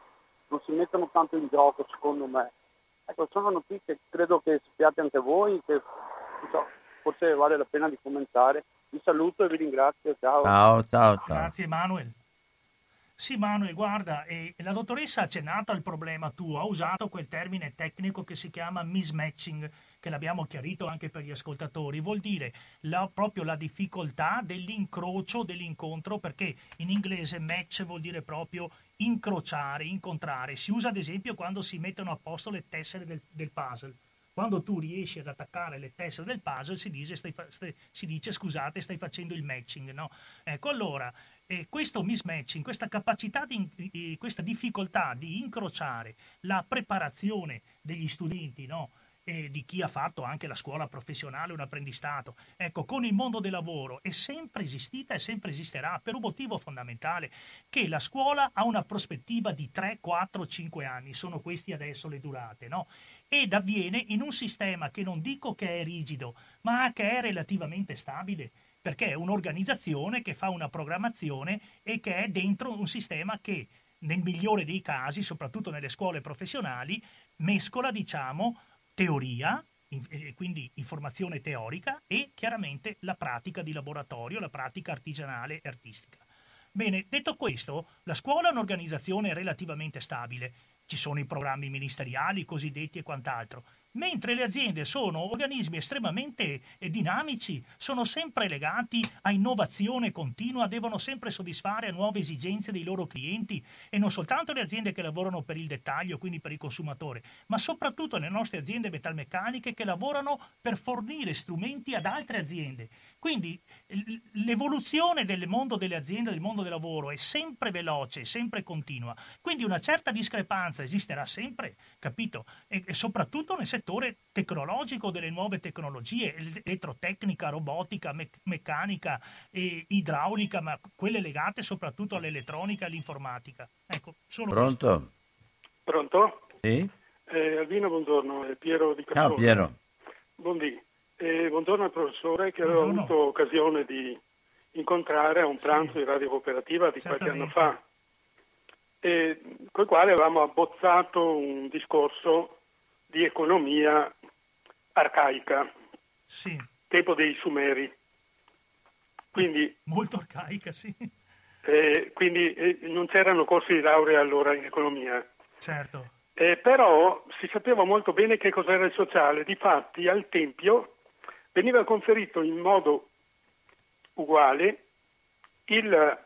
non si mettono tanto in gioco secondo me. Ecco, sono notizie che credo che sappiate anche voi, che so, forse vale la pena di commentare. Vi saluto e vi ringrazio, ciao. Ciao, ciao, ciao. Grazie Manuel. Sì, Manuel, guarda, eh, la dottoressa ha accennato al problema tuo, ha usato quel termine tecnico che si chiama mismatching, che l'abbiamo chiarito anche per gli ascoltatori, vuol dire la- proprio la difficoltà dell'incrocio, dell'incontro, perché in inglese match vuol dire proprio incrociare, incontrare. Si usa ad esempio quando si mettono a posto le tessere del, del puzzle. Quando tu riesci ad attaccare le tessere del puzzle si dice, stai stai- si dice scusate, stai facendo il matching, no? Ecco, allora, eh, questo mismatching, questa capacità, di, eh, questa difficoltà di incrociare la preparazione degli studenti, no? E di chi ha fatto anche la scuola professionale, un apprendistato, ecco, con il mondo del lavoro è sempre esistita e sempre esisterà per un motivo fondamentale, che la scuola ha una prospettiva di 3, 4, 5 anni, sono questi adesso le durate, no? Ed avviene in un sistema che non dico che è rigido, ma che è relativamente stabile perché è un'organizzazione che fa una programmazione e che è dentro un sistema che, nel migliore dei casi, soprattutto nelle scuole professionali, mescola, diciamo, teoria, in- quindi informazione teorica, e chiaramente la pratica di laboratorio, la pratica artigianale e artistica. Bene, detto questo, la scuola è un'organizzazione relativamente stabile, ci sono i programmi ministeriali, cosiddetti e quant'altro, mentre le aziende sono organismi estremamente eh, dinamici, sono sempre legati a innovazione continua, devono sempre soddisfare a nuove esigenze dei loro clienti e non soltanto le aziende che lavorano per il dettaglio, quindi per il consumatore, ma soprattutto le nostre aziende metalmeccaniche che lavorano per fornire strumenti ad altre aziende. Quindi l'evoluzione del mondo delle aziende, del mondo del lavoro è sempre veloce, sempre continua. Quindi una certa discrepanza esisterà sempre, capito? E, e soprattutto nel settore tecnologico delle nuove tecnologie, el- elettrotecnica, robotica, me- meccanica, e idraulica, ma quelle legate soprattutto all'elettronica e all'informatica. Ecco, solo questo. Pronto? Pronto? Sì? Eh, Albino, buongiorno, è Piero di Cassone. Ciao Piero. Buondì. Eh, buongiorno al professore che avevo Buongiorno. avuto occasione di incontrare a un pranzo di Radio Cooperativa di qualche anno fa, e con il quale avevamo abbozzato un discorso di economia arcaica, Sì, tempo dei Sumeri. Quindi, molto arcaica, sì, eh, quindi eh, non c'erano corsi di laurea allora in economia. certo. Eh, però si sapeva molto bene che cos'era il sociale. Difatti al Tempio veniva conferito in modo uguale il,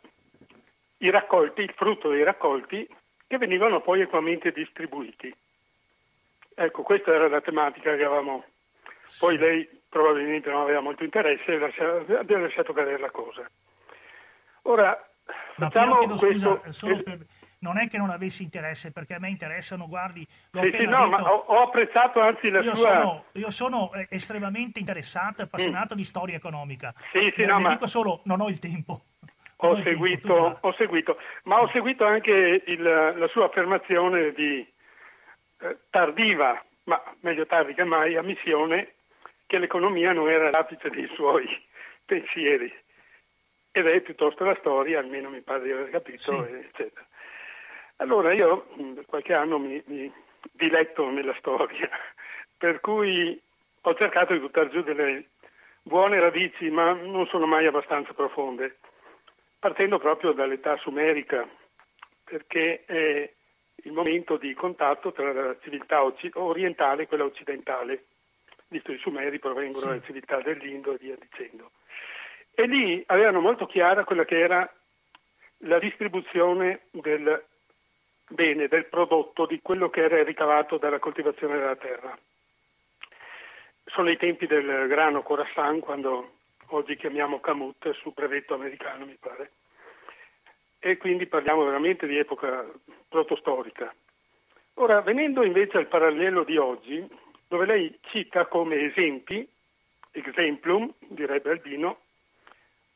i raccolti, il frutto dei raccolti che venivano poi equamente distribuiti. Ecco, questa era la tematica che avevamo. Poi lei probabilmente non aveva molto interesse e lascia- abbiamo lasciato cadere la cosa. Ora, Ma facciamo però chiedo questo... scusa, solo per- non è che non avessi interesse, perché a me interessano, guardi, l'ho Sì, sì, no, detto, ma ho, ho apprezzato anzi la io sua... sono, io sono, eh, estremamente interessato e appassionato di storia economica. Sì, sì, Le- no, ma- dico solo, non ho il tempo. Ho il tempo, tu seguito, va. ho seguito, ma ho seguito anche il- la sua affermazione di eh, tardiva, ma meglio tardi che mai, ammissione che l'economia non era l'apice dei suoi pensieri. Ed è piuttosto la storia, almeno mi pare di aver capito, Sì. eccetera. Allora io da qualche anno mi, mi diletto nella storia, per cui ho cercato di buttare giù delle buone radici, ma non sono mai abbastanza profonde partendo proprio dall'età sumerica, perché è il momento di contatto tra la civiltà orientale e quella occidentale, visto che i Sumeri provengono Sì. dalla civiltà dell'Indo e via dicendo. E lì avevano molto chiara quella che era la distribuzione del bene, del prodotto, di quello che era ricavato dalla coltivazione della terra. Sono i tempi del grano Khorasan, quando oggi chiamiamo Kamut, su brevetto americano mi pare. E quindi parliamo veramente di epoca protostorica. Ora, venendo invece al parallelo di oggi, dove lei cita come esempi, exemplum, direbbe Albino,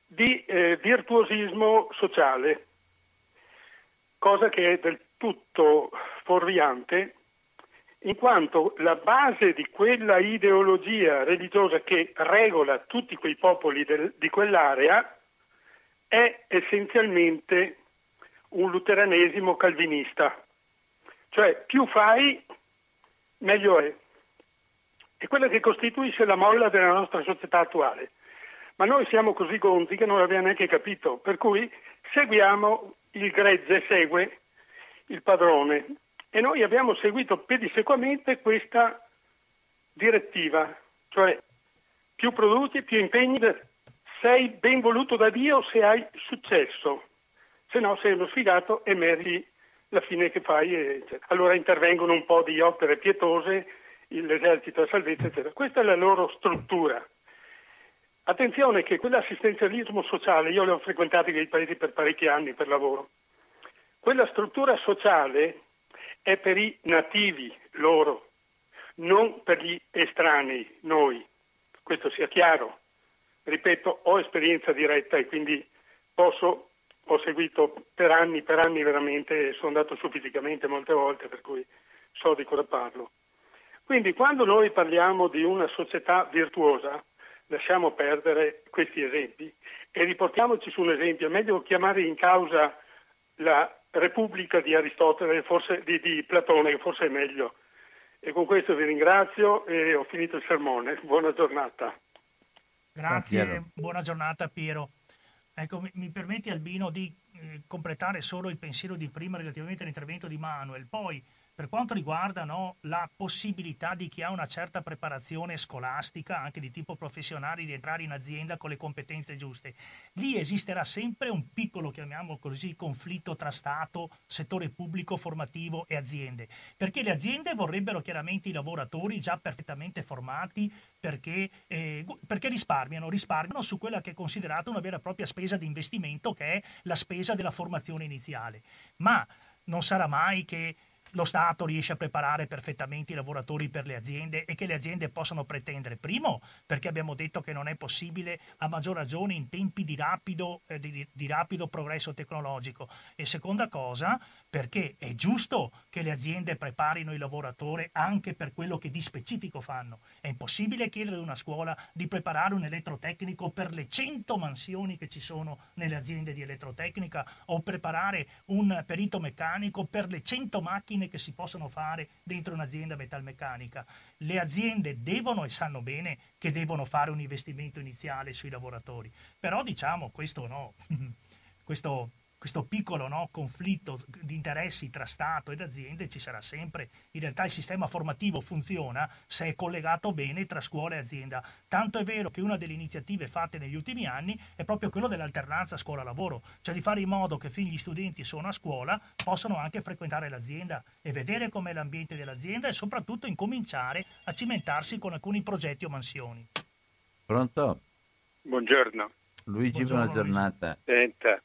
di eh, virtuosismo sociale, cosa che è del tutto fuorviante, in quanto la base di quella ideologia religiosa che regola tutti quei popoli del- di quell'area è essenzialmente un luteranesimo calvinista, cioè più fai meglio è. È quella che costituisce la molla della nostra società attuale. Ma noi siamo così gonzi che non l'abbiamo neanche capito, per cui seguiamo il gregge, segue il padrone. E noi abbiamo seguito pedissequamente questa direttiva, cioè più produci, più impegni, sei ben voluto da Dio se hai successo, se no sei uno sfigato e meriti la fine che fai. eccetera. Allora intervengono un po' di opere pietose, l'esercito a salvezza, eccetera. Questa è la loro struttura. Attenzione che quell'assistenzialismo sociale, io le ho frequentati quei paesi per parecchi anni per lavoro, quella struttura sociale è per i nativi, loro, non per gli estranei, noi. Questo sia chiaro. Ripeto, ho esperienza diretta e quindi posso, ho seguito per anni, per anni veramente, sono andato su fisicamente molte volte, per cui so di cosa parlo. Quindi quando noi parliamo di una società virtuosa, lasciamo perdere questi esempi e riportiamoci su un esempio. È meglio chiamare in causa la Repubblica di Aristotele, forse di, di Platone, che forse è meglio. E con questo vi ringrazio e ho finito il sermone. Buona giornata. Grazie, Piero. buona giornata Piero. Ecco, mi, mi permetti Albino di eh, completare solo il pensiero di prima relativamente all'intervento di Manuel. Poi, per quanto riguarda no, la possibilità di chi ha una certa preparazione scolastica, anche di tipo professionale, di entrare in azienda con le competenze giuste, lì esisterà sempre un piccolo, chiamiamolo così, conflitto tra Stato, settore pubblico, formativo e aziende. Perché le aziende vorrebbero chiaramente i lavoratori già perfettamente formati perché, eh, perché risparmiano, risparmiano su quella che è considerata una vera e propria spesa di investimento che è la spesa della formazione iniziale. Ma non sarà mai che lo Stato riesce a preparare perfettamente i lavoratori per le aziende e che le aziende possano pretendere. Primo, perché abbiamo detto che non è possibile, a maggior ragione, in tempi di rapido, eh, di, di rapido progresso tecnologico. E seconda cosa, perché è giusto che le aziende preparino il lavoratore anche per quello che di specifico fanno. È impossibile chiedere ad una scuola di preparare un elettrotecnico per le 100 mansioni che ci sono nelle aziende di elettrotecnica o preparare un perito meccanico per le 100 macchine che si possono fare dentro un'azienda metalmeccanica. Le aziende devono e sanno bene che devono fare un investimento iniziale sui lavoratori. Però diciamo questo no, questo questo piccolo no, conflitto di interessi tra Stato ed aziende ci sarà sempre. In realtà il sistema formativo funziona se è collegato bene tra scuola e azienda. Tanto è vero che una delle iniziative fatte negli ultimi anni è proprio quello dell'alternanza scuola-lavoro, cioè di fare in modo che fin gli studenti sono a scuola possano anche frequentare l'azienda e vedere com'è l'ambiente dell'azienda e soprattutto incominciare a cimentarsi con alcuni progetti o mansioni. Pronto? Buongiorno. Luigi, Buongiorno, buona giornata. Senta,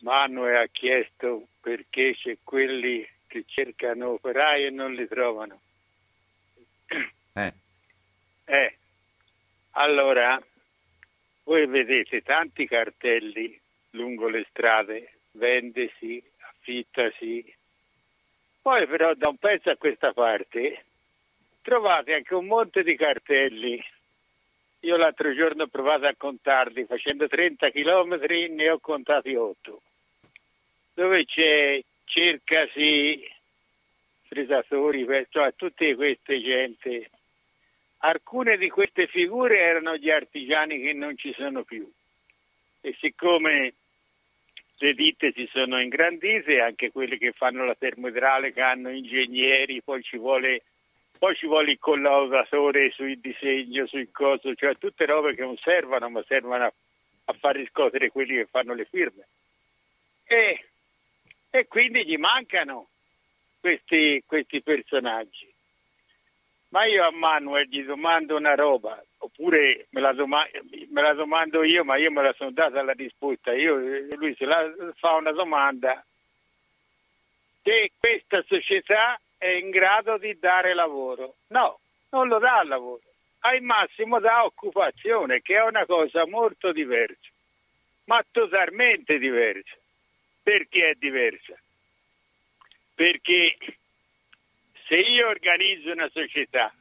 Manuel ha chiesto perché c'è quelli che cercano operai e non li trovano. Eh, Eh, allora, voi vedete tanti cartelli lungo le strade, vendesi, affittasi. Poi però da un pezzo a questa parte trovate anche un monte di cartelli. Io l'altro giorno ho provato a contarli, facendo 30 chilometri ne ho contati 8. Dove c'è cercasi, frisatori, cioè tutte queste gente. Alcune di queste figure erano gli artigiani che non ci sono più. E siccome le ditte si sono ingrandite, anche quelle che fanno la termoidraulica hanno ingegneri, poi ci vuole, poi ci vuole il collaudatore sul disegno, sul coso, cioè tutte robe che non servono, ma servono a, a far riscuotere quelli che fanno le firme. E, e quindi gli mancano questi, questi personaggi. Ma io a Manuel gli domando una roba, oppure me la, doma- me la domando io, ma io me la sono data la risposta. Io, lui se la fa una domanda, se questa società è in grado di dare lavoro. No, non lo dà lavoro, al massimo dà occupazione, che è una cosa molto diversa, ma totalmente diversa. Perché è diversa? Perché se io organizzo una società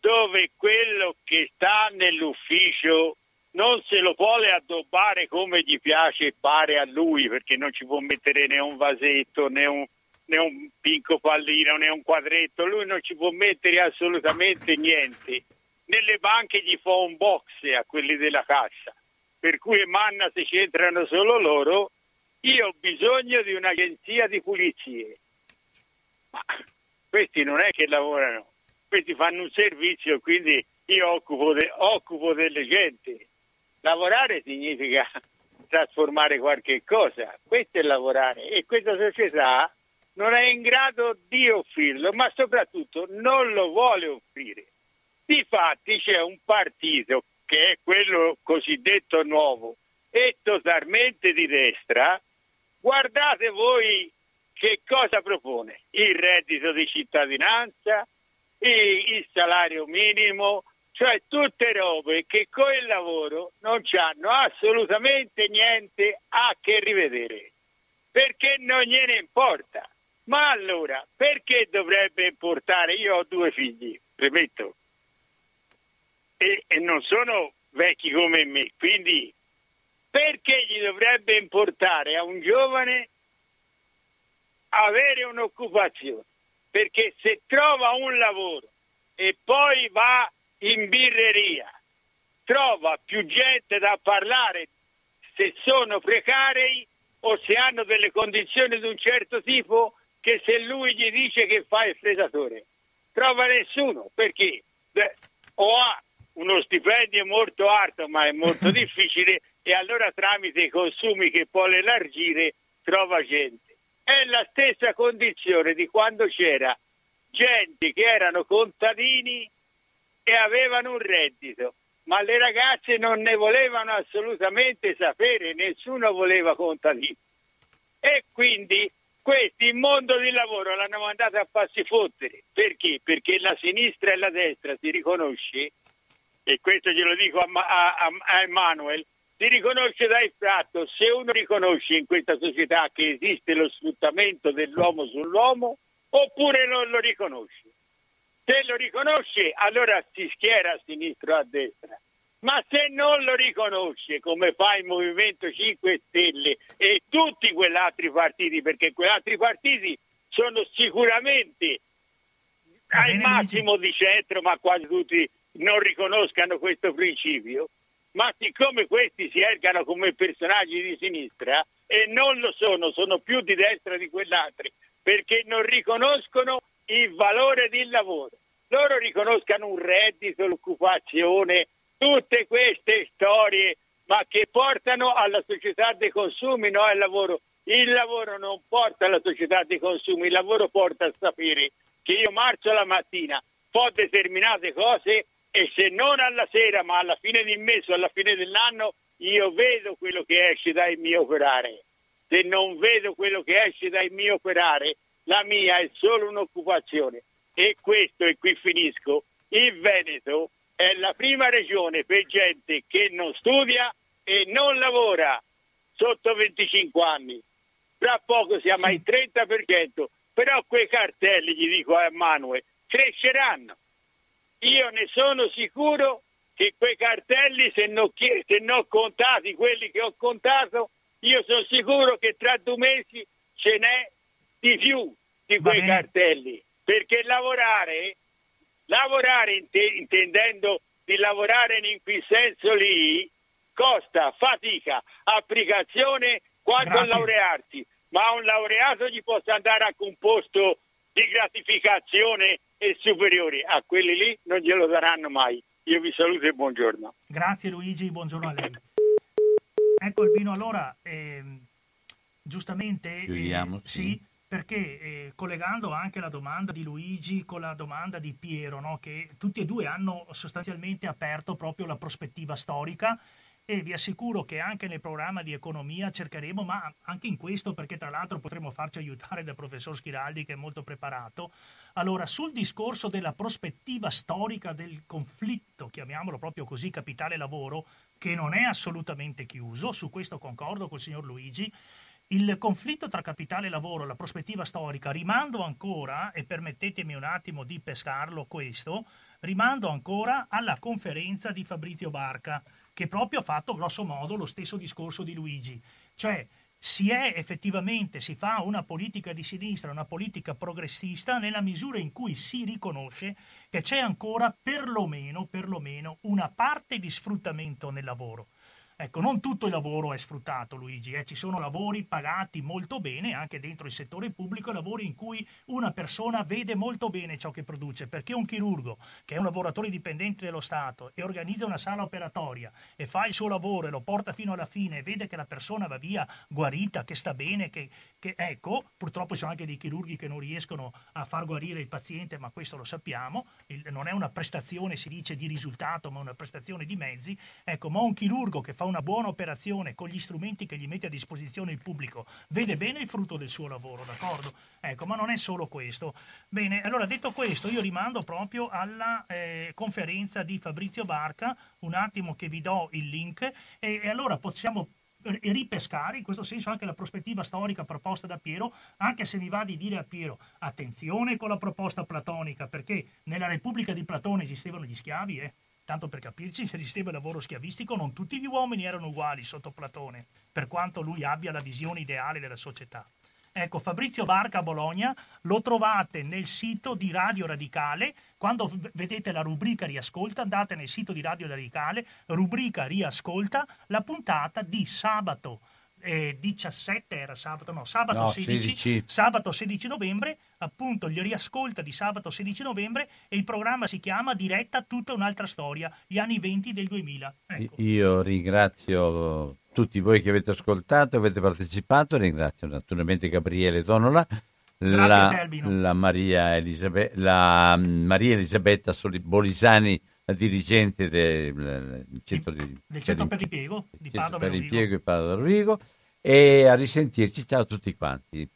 dove quello che sta nell'ufficio non se lo vuole addobbare come gli piace e pare a lui, perché non ci può mettere né un vasetto né un, né un pinco pallino né un quadretto, lui non ci può mettere assolutamente niente. Nelle banche gli fa un box a quelli della cassa, per cui manna se c'entrano solo loro, io ho bisogno di un'agenzia di pulizie. Ma questi non è che lavorano, questi fanno un servizio, quindi io occupo, de- occupo delle gente. Lavorare significa trasformare qualche cosa, questo è lavorare e questa società non è in grado di offrirlo, ma soprattutto non lo vuole offrire. Difatti c'è un partito che è quello cosiddetto nuovo e totalmente di destra, guardate voi che cosa propone? Il reddito di cittadinanza, il salario minimo, cioè tutte robe che con il lavoro non hanno assolutamente niente a che rivedere, perché non gliene importa. Ma allora, perché dovrebbe importare? Io ho due figli, premetto, e, e non sono vecchi come me, quindi perché gli dovrebbe importare a un giovane avere un'occupazione, perché se trova un lavoro e poi va in birreria, trova più gente da parlare se sono precari o se hanno delle condizioni di un certo tipo che se lui gli dice che fa il fregatore. Trova nessuno perché o ha uno stipendio molto alto ma è molto difficile e allora tramite i consumi che può elargire trova gente. È la stessa condizione di quando c'era gente che erano contadini e avevano un reddito, ma le ragazze non ne volevano assolutamente sapere, nessuno voleva contadini. E quindi questi il mondo del lavoro l'hanno mandato a passi fottere. Perché? Perché la sinistra e la destra si riconosce, e questo glielo dico a, a, a Emanuel, si riconosce dal fatto se uno riconosce in questa società che esiste lo sfruttamento dell'uomo sull'uomo oppure non lo riconosce. Se lo riconosce allora si schiera a sinistra o a destra, ma se non lo riconosce come fa il Movimento 5 Stelle e tutti quegli altri partiti, perché quegli altri partiti sono sicuramente al massimo di centro, ma quasi tutti non riconoscano questo principio, ma siccome questi si ergano come personaggi di sinistra e non lo sono, sono più di destra di quell'altri, perché non riconoscono il valore del lavoro. Loro riconoscano un reddito, l'occupazione, tutte queste storie, ma che portano alla società dei consumi, no al lavoro. Il lavoro non porta alla società dei consumi, il lavoro porta a sapere che io marcio la mattina, ho determinate cose e se non alla sera, ma alla fine del mese o alla fine dell'anno, io vedo quello che esce dal mio operare. Se non vedo quello che esce dal mio operare, la mia è solo un'occupazione. E questo, e qui finisco, il Veneto è la prima regione per gente che non studia e non lavora sotto 25 anni. Tra poco siamo al 30%, però quei cartelli, gli dico a Emanuele, cresceranno io ne sono sicuro che quei cartelli, se non, se non ho contati quelli che ho contato, io sono sicuro che tra due mesi ce n'è di più di quei cartelli. Perché lavorare, lavorare intendendo di lavorare in quel senso lì, costa fatica, applicazione quanto Grazie. a laurearsi, ma a un laureato gli possa andare anche un posto di gratificazione e superiori. A quelli lì non glielo daranno mai. Io vi saluto e buongiorno. Grazie Luigi, buongiorno a lei. Ecco Albino, allora, ehm, giustamente, eh, sì. sì, perché eh, collegando anche la domanda di Luigi con la domanda di Piero, no, che tutti e due hanno sostanzialmente aperto proprio la prospettiva storica e vi assicuro che anche nel programma di economia cercheremo, ma anche in questo perché tra l'altro potremo farci aiutare dal professor Schiraldi che è molto preparato. Allora, sul discorso della prospettiva storica del conflitto, chiamiamolo proprio così, capitale-lavoro, che non è assolutamente chiuso, su questo concordo col signor Luigi, il conflitto tra capitale e lavoro, la prospettiva storica, rimando ancora, e permettetemi un attimo di pescarlo questo, rimando ancora alla conferenza di Fabrizio Barca, che proprio ha fatto grosso modo lo stesso discorso di Luigi. Cioè, si è effettivamente, si fa una politica di sinistra, una politica progressista nella misura in cui si riconosce che c'è ancora perlomeno, perlomeno una parte di sfruttamento nel lavoro. Ecco, non tutto il lavoro è sfruttato, Luigi, eh. ci sono lavori pagati molto bene, anche dentro il settore pubblico, lavori in cui una persona vede molto bene ciò che produce, perché un chirurgo, che è un lavoratore dipendente dello Stato e organizza una sala operatoria e fa il suo lavoro e lo porta fino alla fine e vede che la persona va via guarita, che sta bene, che, che ecco, purtroppo ci sono anche dei chirurghi che non riescono a far guarire il paziente, ma questo lo sappiamo, il- non è una prestazione, si dice, di risultato, ma una prestazione di mezzi, ecco, ma un chirurgo che fa una buona operazione con gli strumenti che gli mette a disposizione il pubblico, vede bene il frutto del suo lavoro, d'accordo? Ecco, ma non è solo questo. Bene, allora detto questo, io rimando proprio alla eh, conferenza di Fabrizio Barca, un attimo che vi do il link, e, e allora possiamo eh, ripescare in questo senso anche la prospettiva storica proposta da Piero, anche se mi va di dire a Piero attenzione con la proposta platonica, perché nella Repubblica di Platone esistevano gli schiavi, eh? Tanto per capirci, esisteva il lavoro schiavistico, non tutti gli uomini erano uguali sotto Platone, per quanto lui abbia la visione ideale della società. Ecco, Fabrizio Barca a Bologna lo trovate nel sito di Radio Radicale. Quando vedete la rubrica Riascolta, andate nel sito di Radio Radicale, rubrica Riascolta, la puntata di sabato eh, 17 era sabato, no, sabato No, 16, 16. sabato 16 novembre, appunto il riascolta di sabato 16 novembre e il programma si chiama Diretta tutta un'altra storia, gli anni 20 del 2000. Ecco. Io ringrazio tutti voi che avete ascoltato, avete partecipato, ringrazio naturalmente Gabriele Donola, la, la Maria, Elisabe- la, mm, Maria Elisabetta Soli- Bolisani, la dirigente del, del centro, di, Del centro per l'impiego di Padova per l'impiego Padova e Rovigo e a risentirci, ciao a tutti quanti.